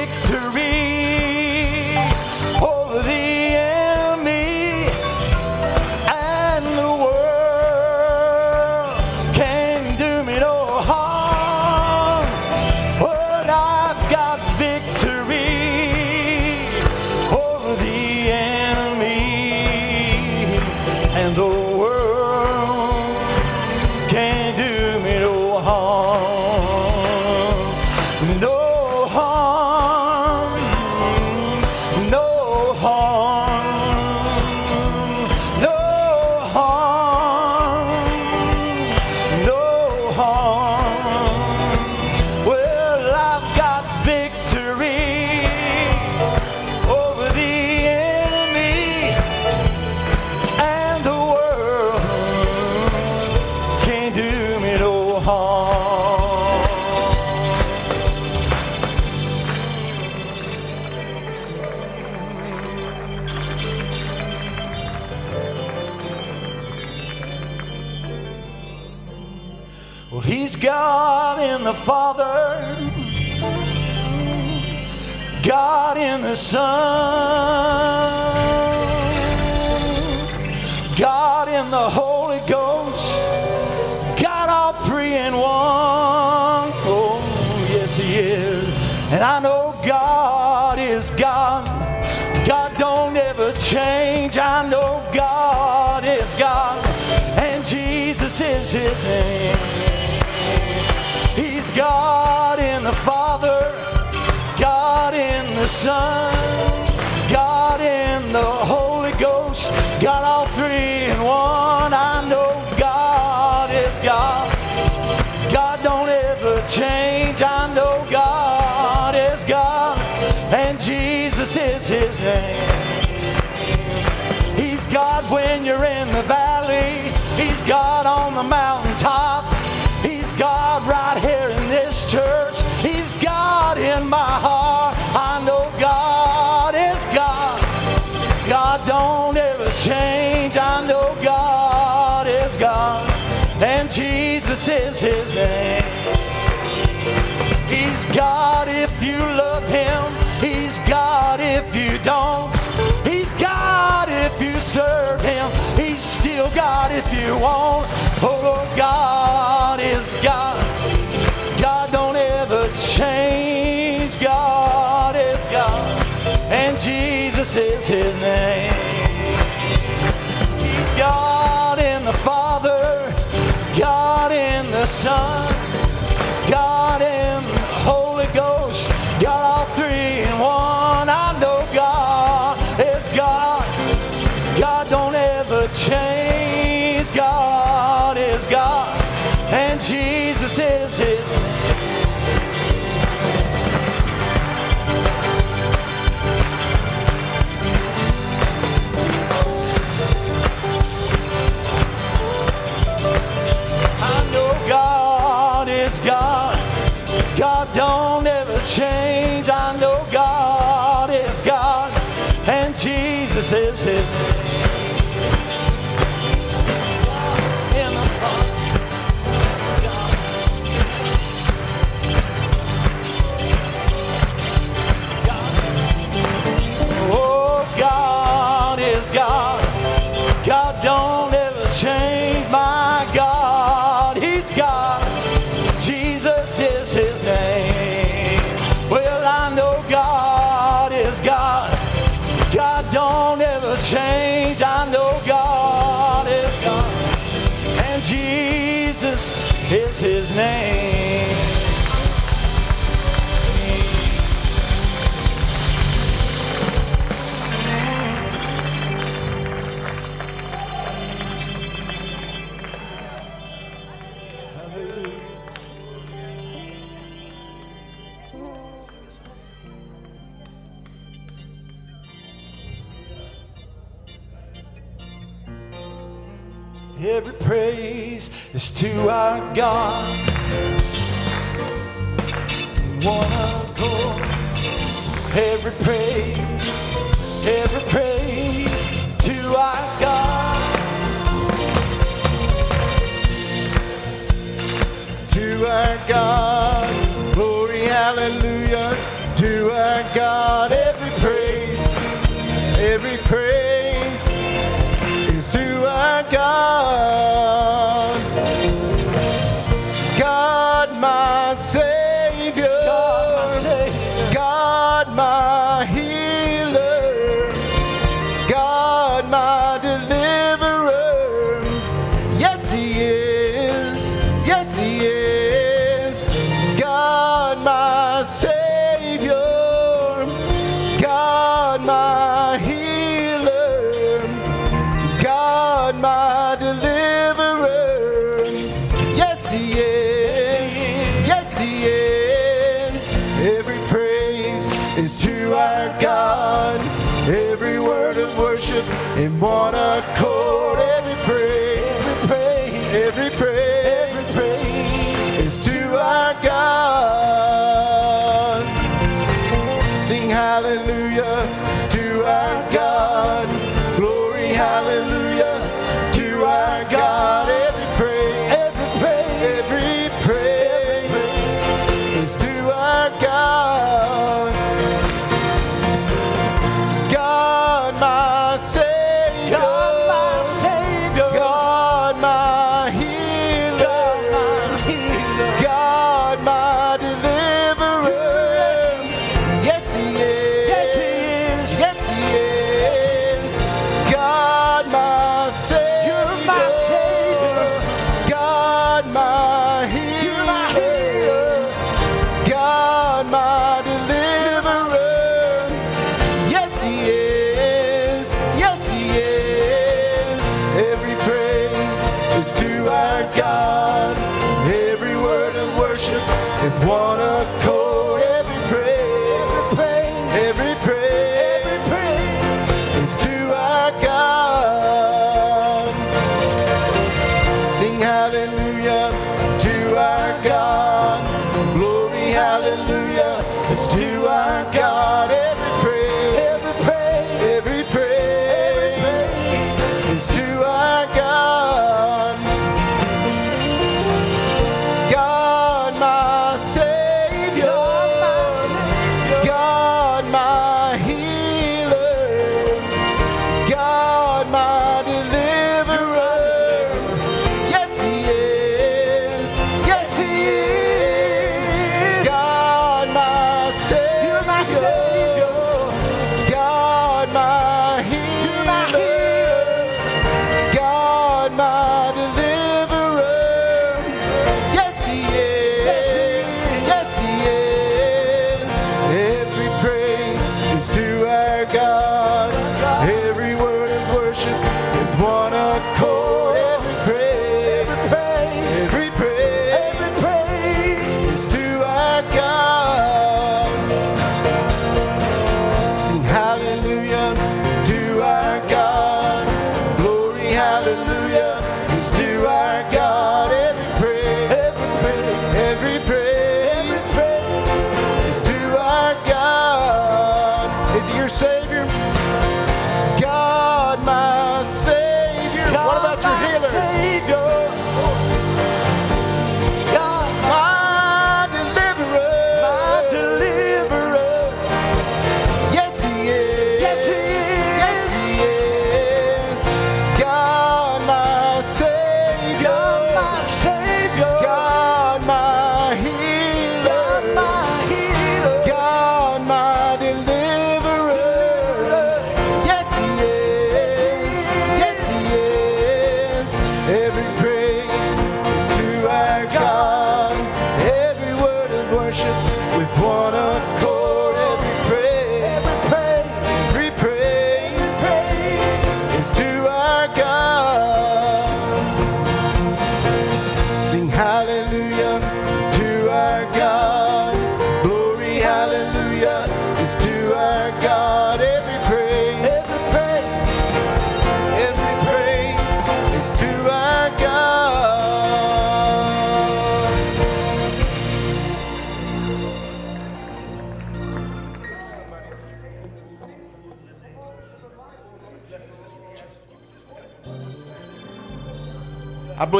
Son, God in the Holy Ghost, God all three in one. Oh, yes, He is. And I know God is God. God don't ever change. I know God is God. And Jesus is His name. He's God Son, God in the Holy Ghost, God all three in one. I know God is God. God don't ever change. I know God is God, and Jesus is His name. He's God when you're in the valley. He's God on the mountaintop. Is his name. He's God if you love him. He's God if you don't. He's God if you serve him. He's still God if you won't. Oh Lord, God is God. God don't ever change. God is God. And Jesus is his name.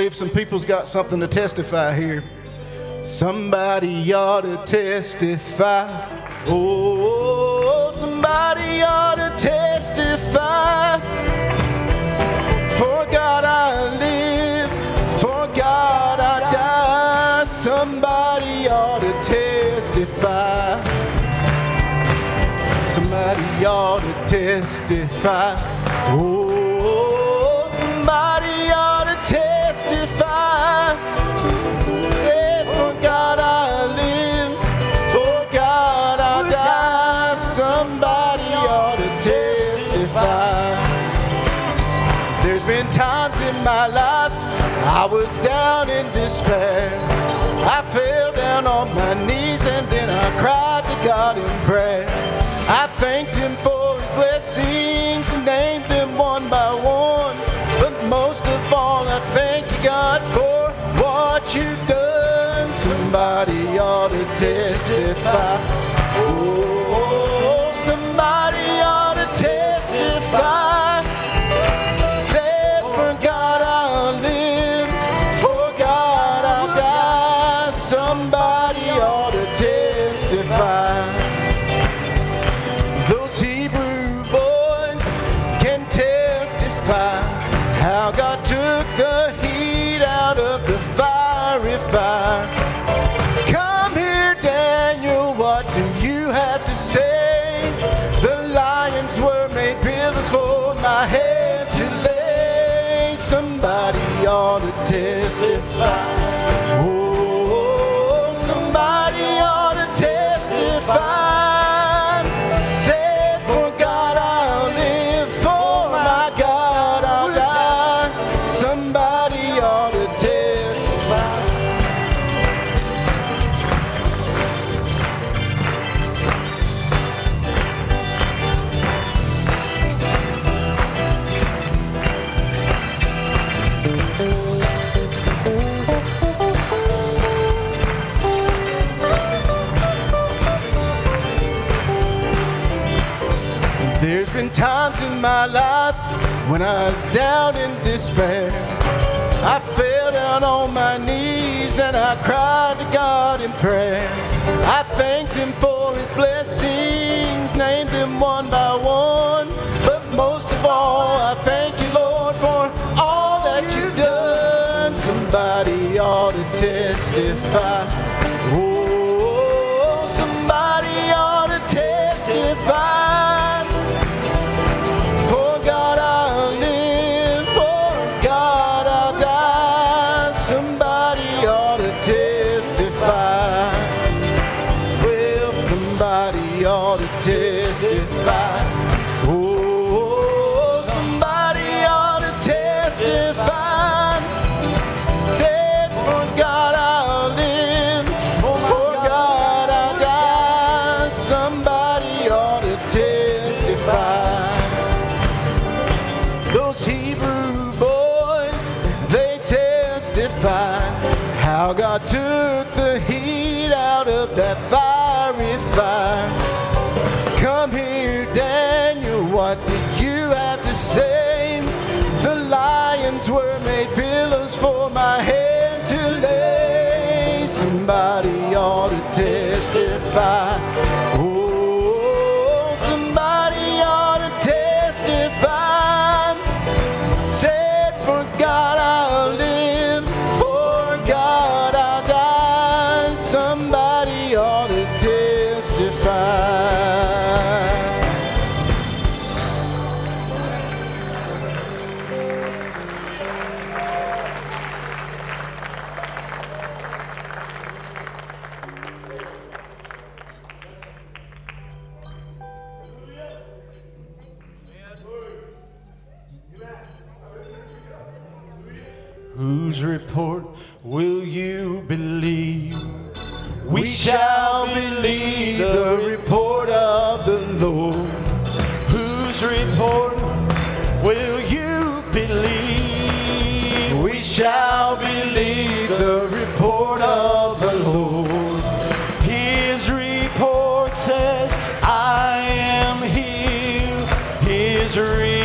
Believe some people's got something to testify here. Somebody ought to testify. Oh, somebody ought to testify. For God I live, for God I die. Somebody ought to testify. Somebody ought to testify. Oh, despair. I fell down on my knees and then I cried to God in prayer. I thanked Him for His blessings and named them one by one. But most of all, I thank you, God, for what you've done. Somebody ought to testify. Oh, somebody ought to testify. Testify. My life when I was down in despair. I fell down on my knees and I cried to God in prayer. I thanked Him for His blessings, named them one by one. But most of all, I thank you, Lord, for all that you've done. Somebody ought to testify. Oh, somebody ought to testify. Were made pillows for my head to lay. Somebody ought to testify. shall believe the report of the Lord. His report says, I am here. His report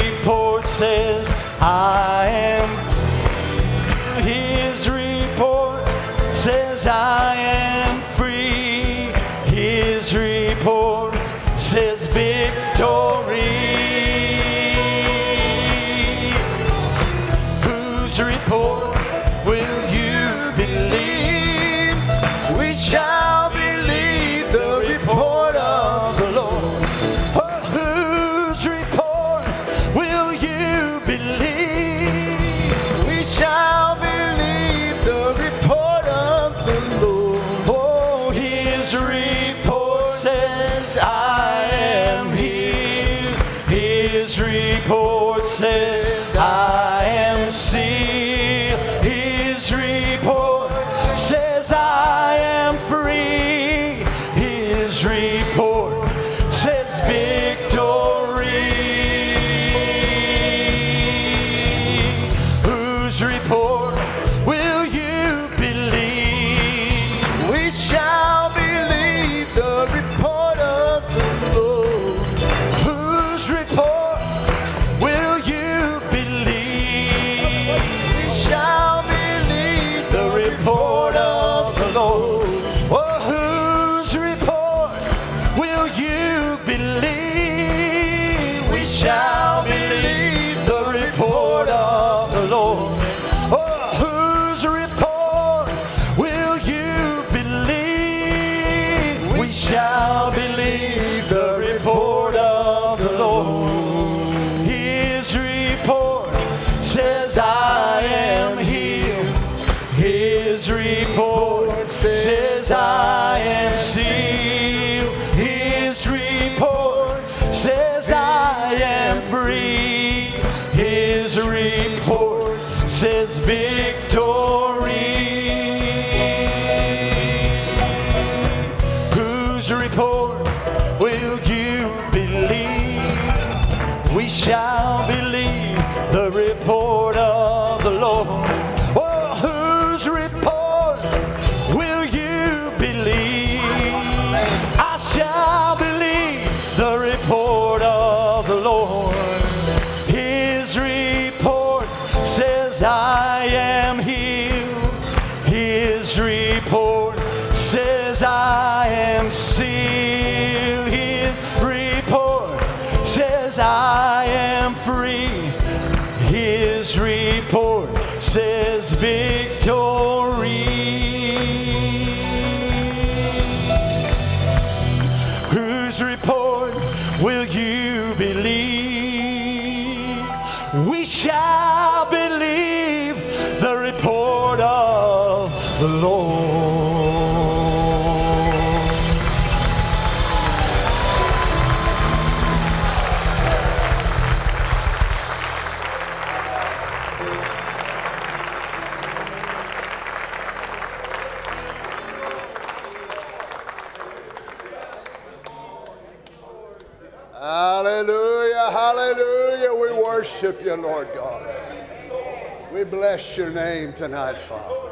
bless your name tonight, Father.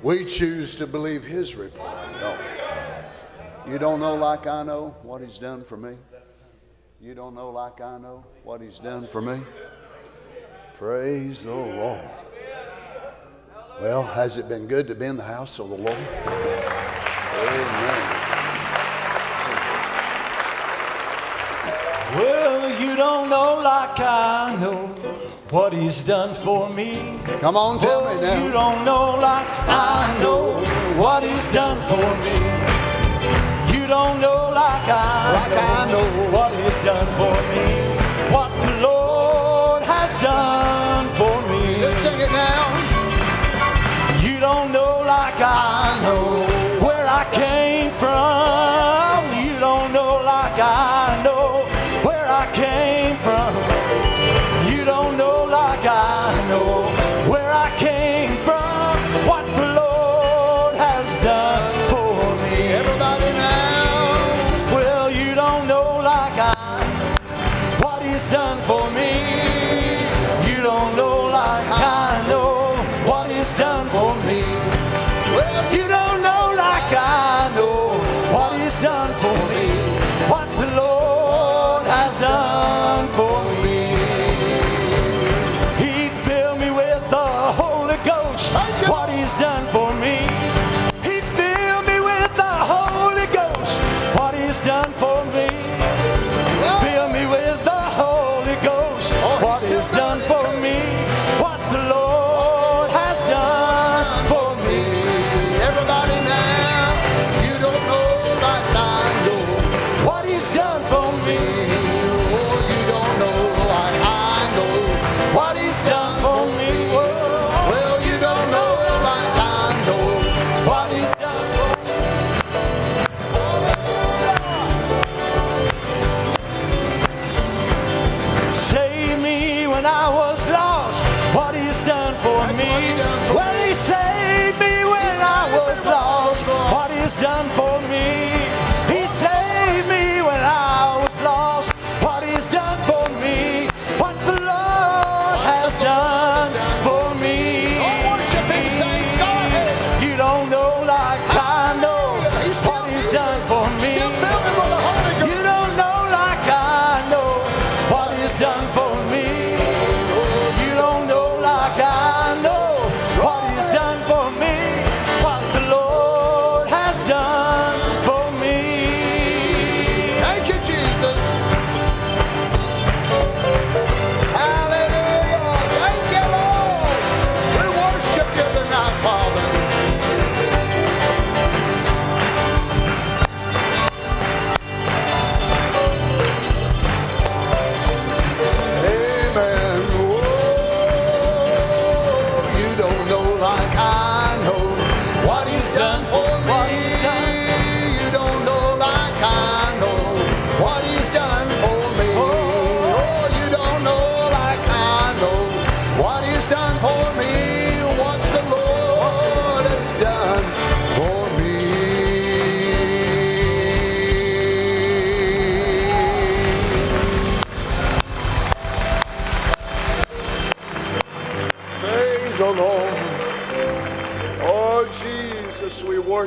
We choose to believe his report. No. You don't know like I know what he's done for me. You don't know like I know what he's done for me. Praise the Lord. Well, has it been good to be in the house of the Lord? Amen. Well, you don't know like I know what he's done for me. Come on, tell oh, me now. You don't know like I know what he's done for me. You don't know like I, like know, I know what he's done for me. What the Lord has done for me. Let's sing it now. You don't know like I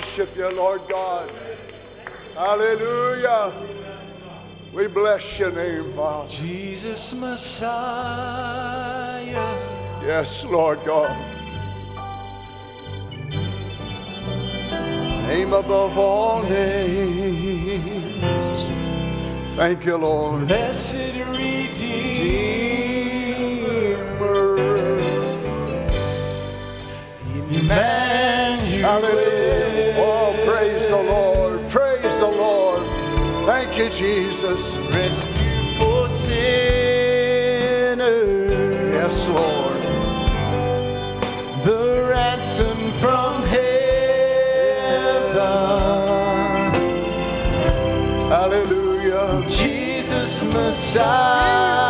worship you, Lord God. Hallelujah. We bless your name, Father. Jesus Messiah. Yes, Lord God. Name above all names. Thank you, Lord. Blessed Redeemer. Emmanuel. Hallelujah. Thank you, Jesus. Rescue for sinners. Yes, Lord. The ransom from heaven. Hallelujah. Jesus Messiah.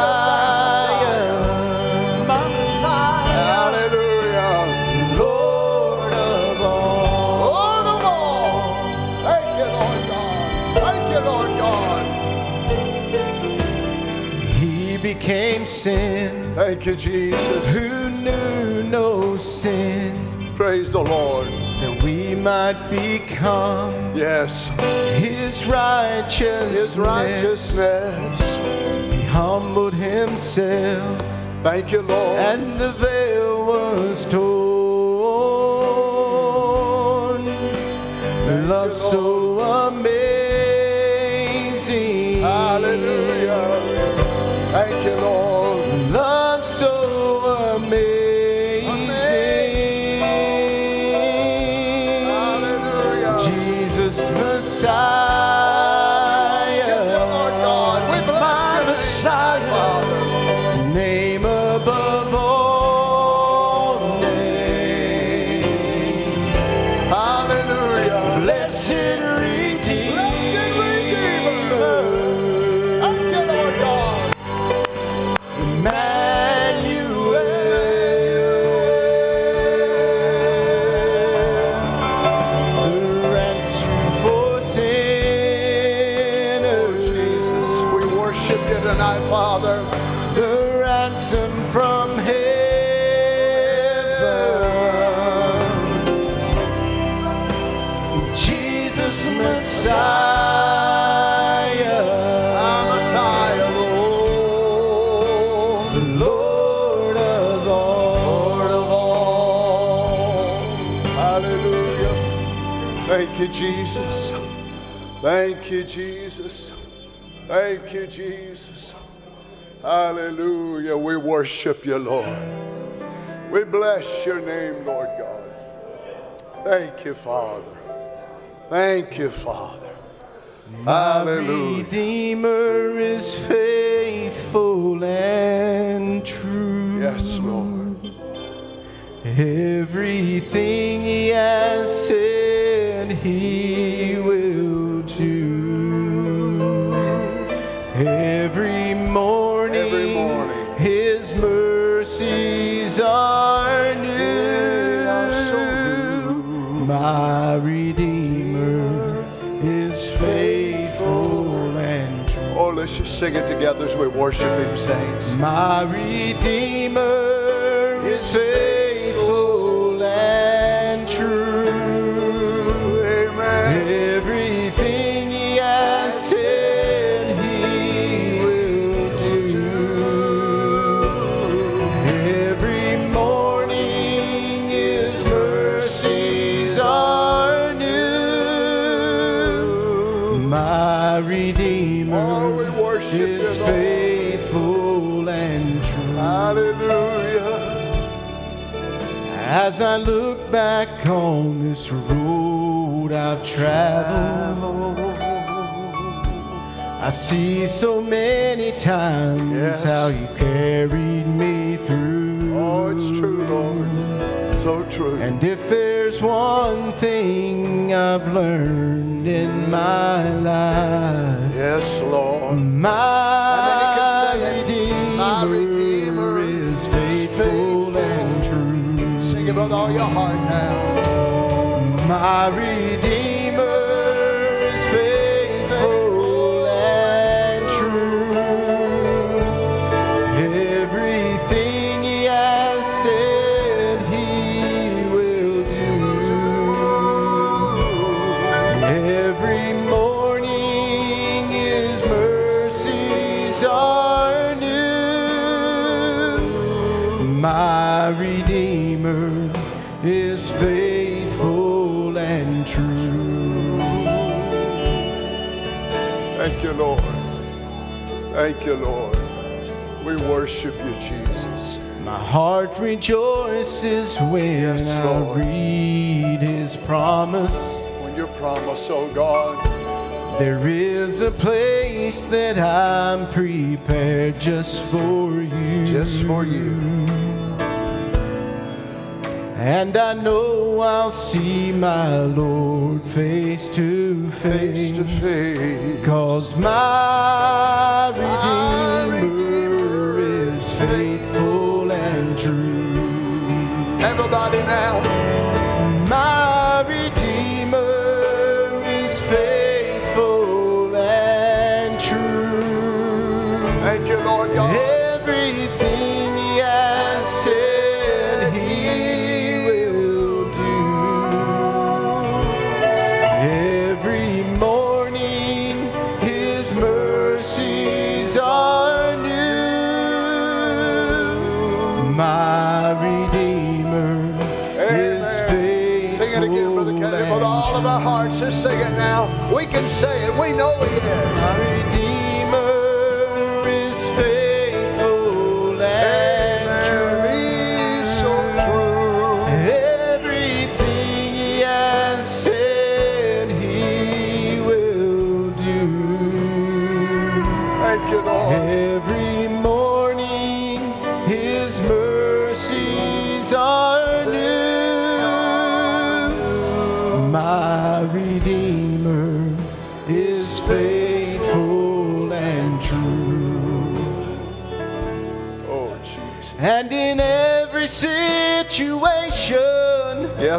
sin. Thank you, Jesus. Who knew no sin. Praise the Lord. That we might become yes his righteousness. His righteousness. He humbled himself. Thank you, Lord. And the veil was torn. Thank Love you, so amazing. Hallelujah. Thank you, Lord. Jesus. Thank you, Jesus. Thank you, Jesus. Hallelujah. We worship you, Lord. We bless your name, Lord God. Thank you, Father. Thank you, Father. Hallelujah. Redeemer is faithful and true. Yes, Lord. Everything he has said he will do. Every morning, Every morning. his mercies are new. My Redeemer is faithful and true. Oh, let's just sing it together as we worship Him, saints. My Redeemer is faithful this road I've traveled, I see so many times Yes. how you carried me through. Oh, it's true, Lord. So true. And if there's one thing I've learned in my life, yes, Lord. my heart rejoices when Yes, I read His promise. When your promise, oh God, There is a place that I'm prepared just for you. just for you. And I know I'll see my Lord face to Face to face. Cause my My Redeemer is faithful My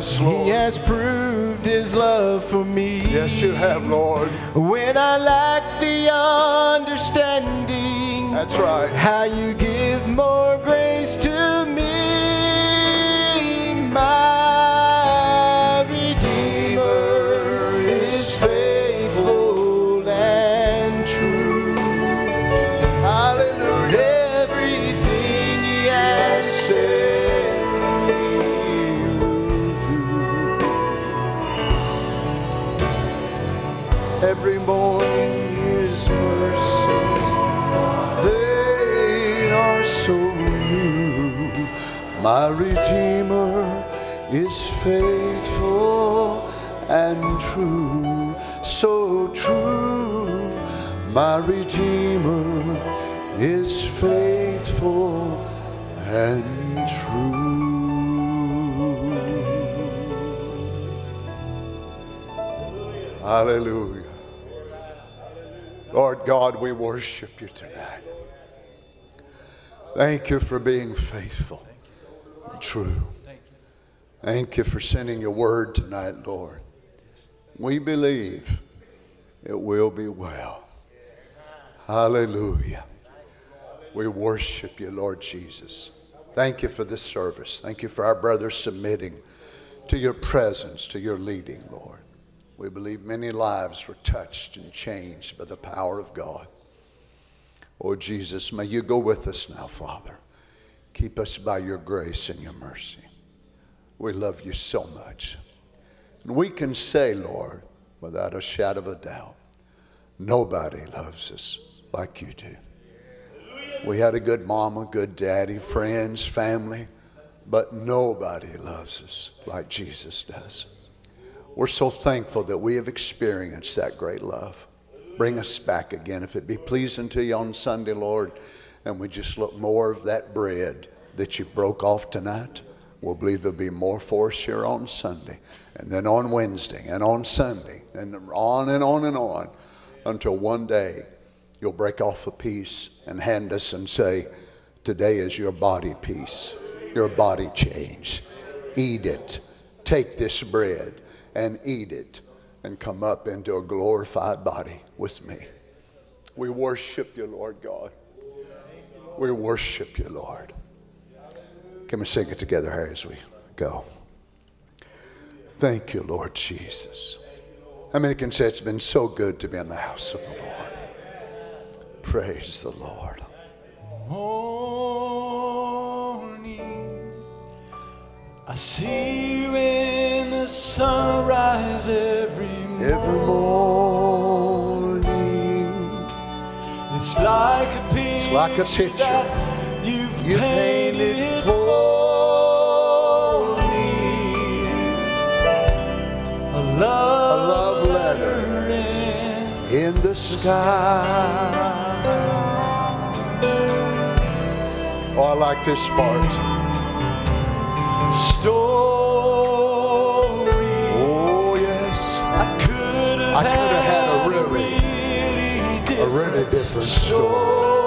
Jesus. And in every situation, Yes, He has proved his love for me. Yes, you have, Lord. When I lack the understanding, That's right. how you give more grace Redeemer is faithful and true, so true. My Redeemer is faithful and true. Hallelujah. Lord God, we worship you tonight. Thank you for being faithful true. Thank you for sending your word tonight, Lord. We believe it will be well. Hallelujah. We worship you, Lord Jesus. Thank you for this service. Thank you for our brothers submitting to your presence, to your leading, Lord. We believe many lives were touched and changed by the power of God. Oh, Jesus, may you go with us now, Father. Keep us by your grace and your mercy. We love you so much. And we can say, Lord, without a shadow of a doubt, nobody loves us like you do. We had a good mama, good daddy, friends, family, but nobody loves us like Jesus does. We're so thankful that we have experienced that great love. Bring us back again. If it be pleasing to you on Sunday, Lord, and we just look more of that bread that you broke off tonight, we'll believe there'll be more for us here on Sunday, and then on Wednesday, and on Sunday, and on and on and on until one day you'll break off a piece and hand us and say, Today is your body piece, your body change. Eat it. Take this bread and eat it and come up into a glorified body with me. We worship you, Lord God. We worship you, Lord. Can we sing it together here as we go? Thank you, Lord Jesus. How many can say it's been so good to be in the house of the Lord? Praise the Lord. morning. I see you in the sunrise every morning. Every morning, It's like a picture, like a picture you, you painted painted for me. A love, love letter in the sky. Oh, I like this part. story. Oh, yes. I could have I had a had really- really A really different story.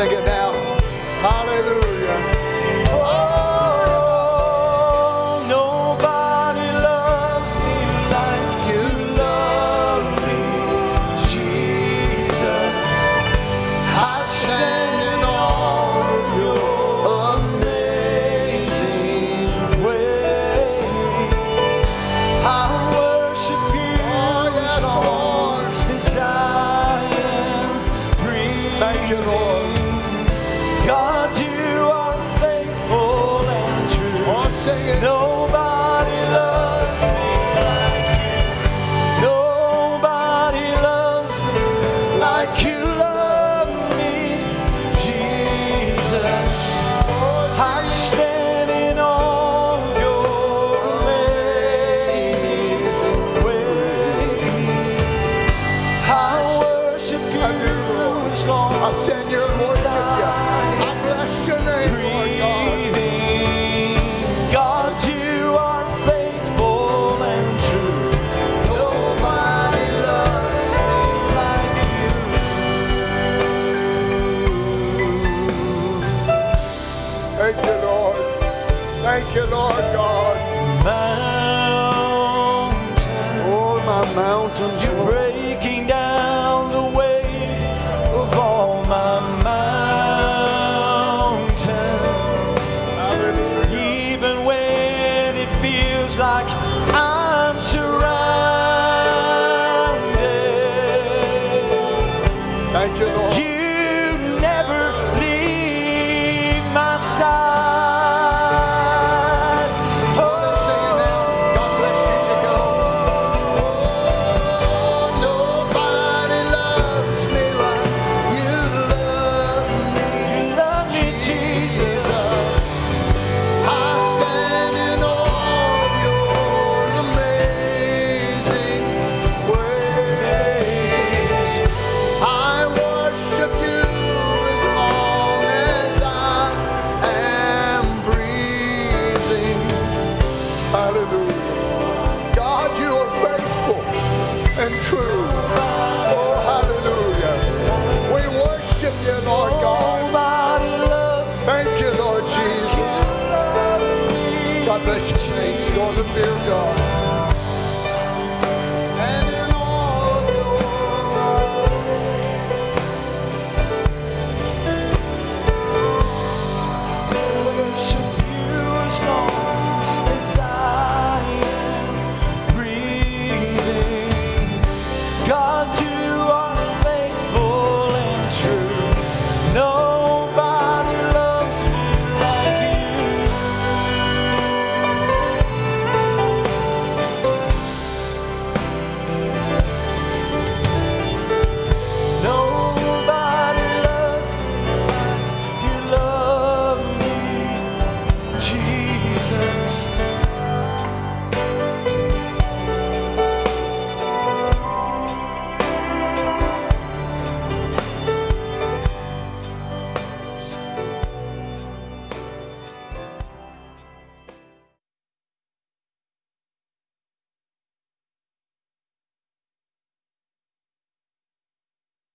Sing it now. Hallelujah. Oh,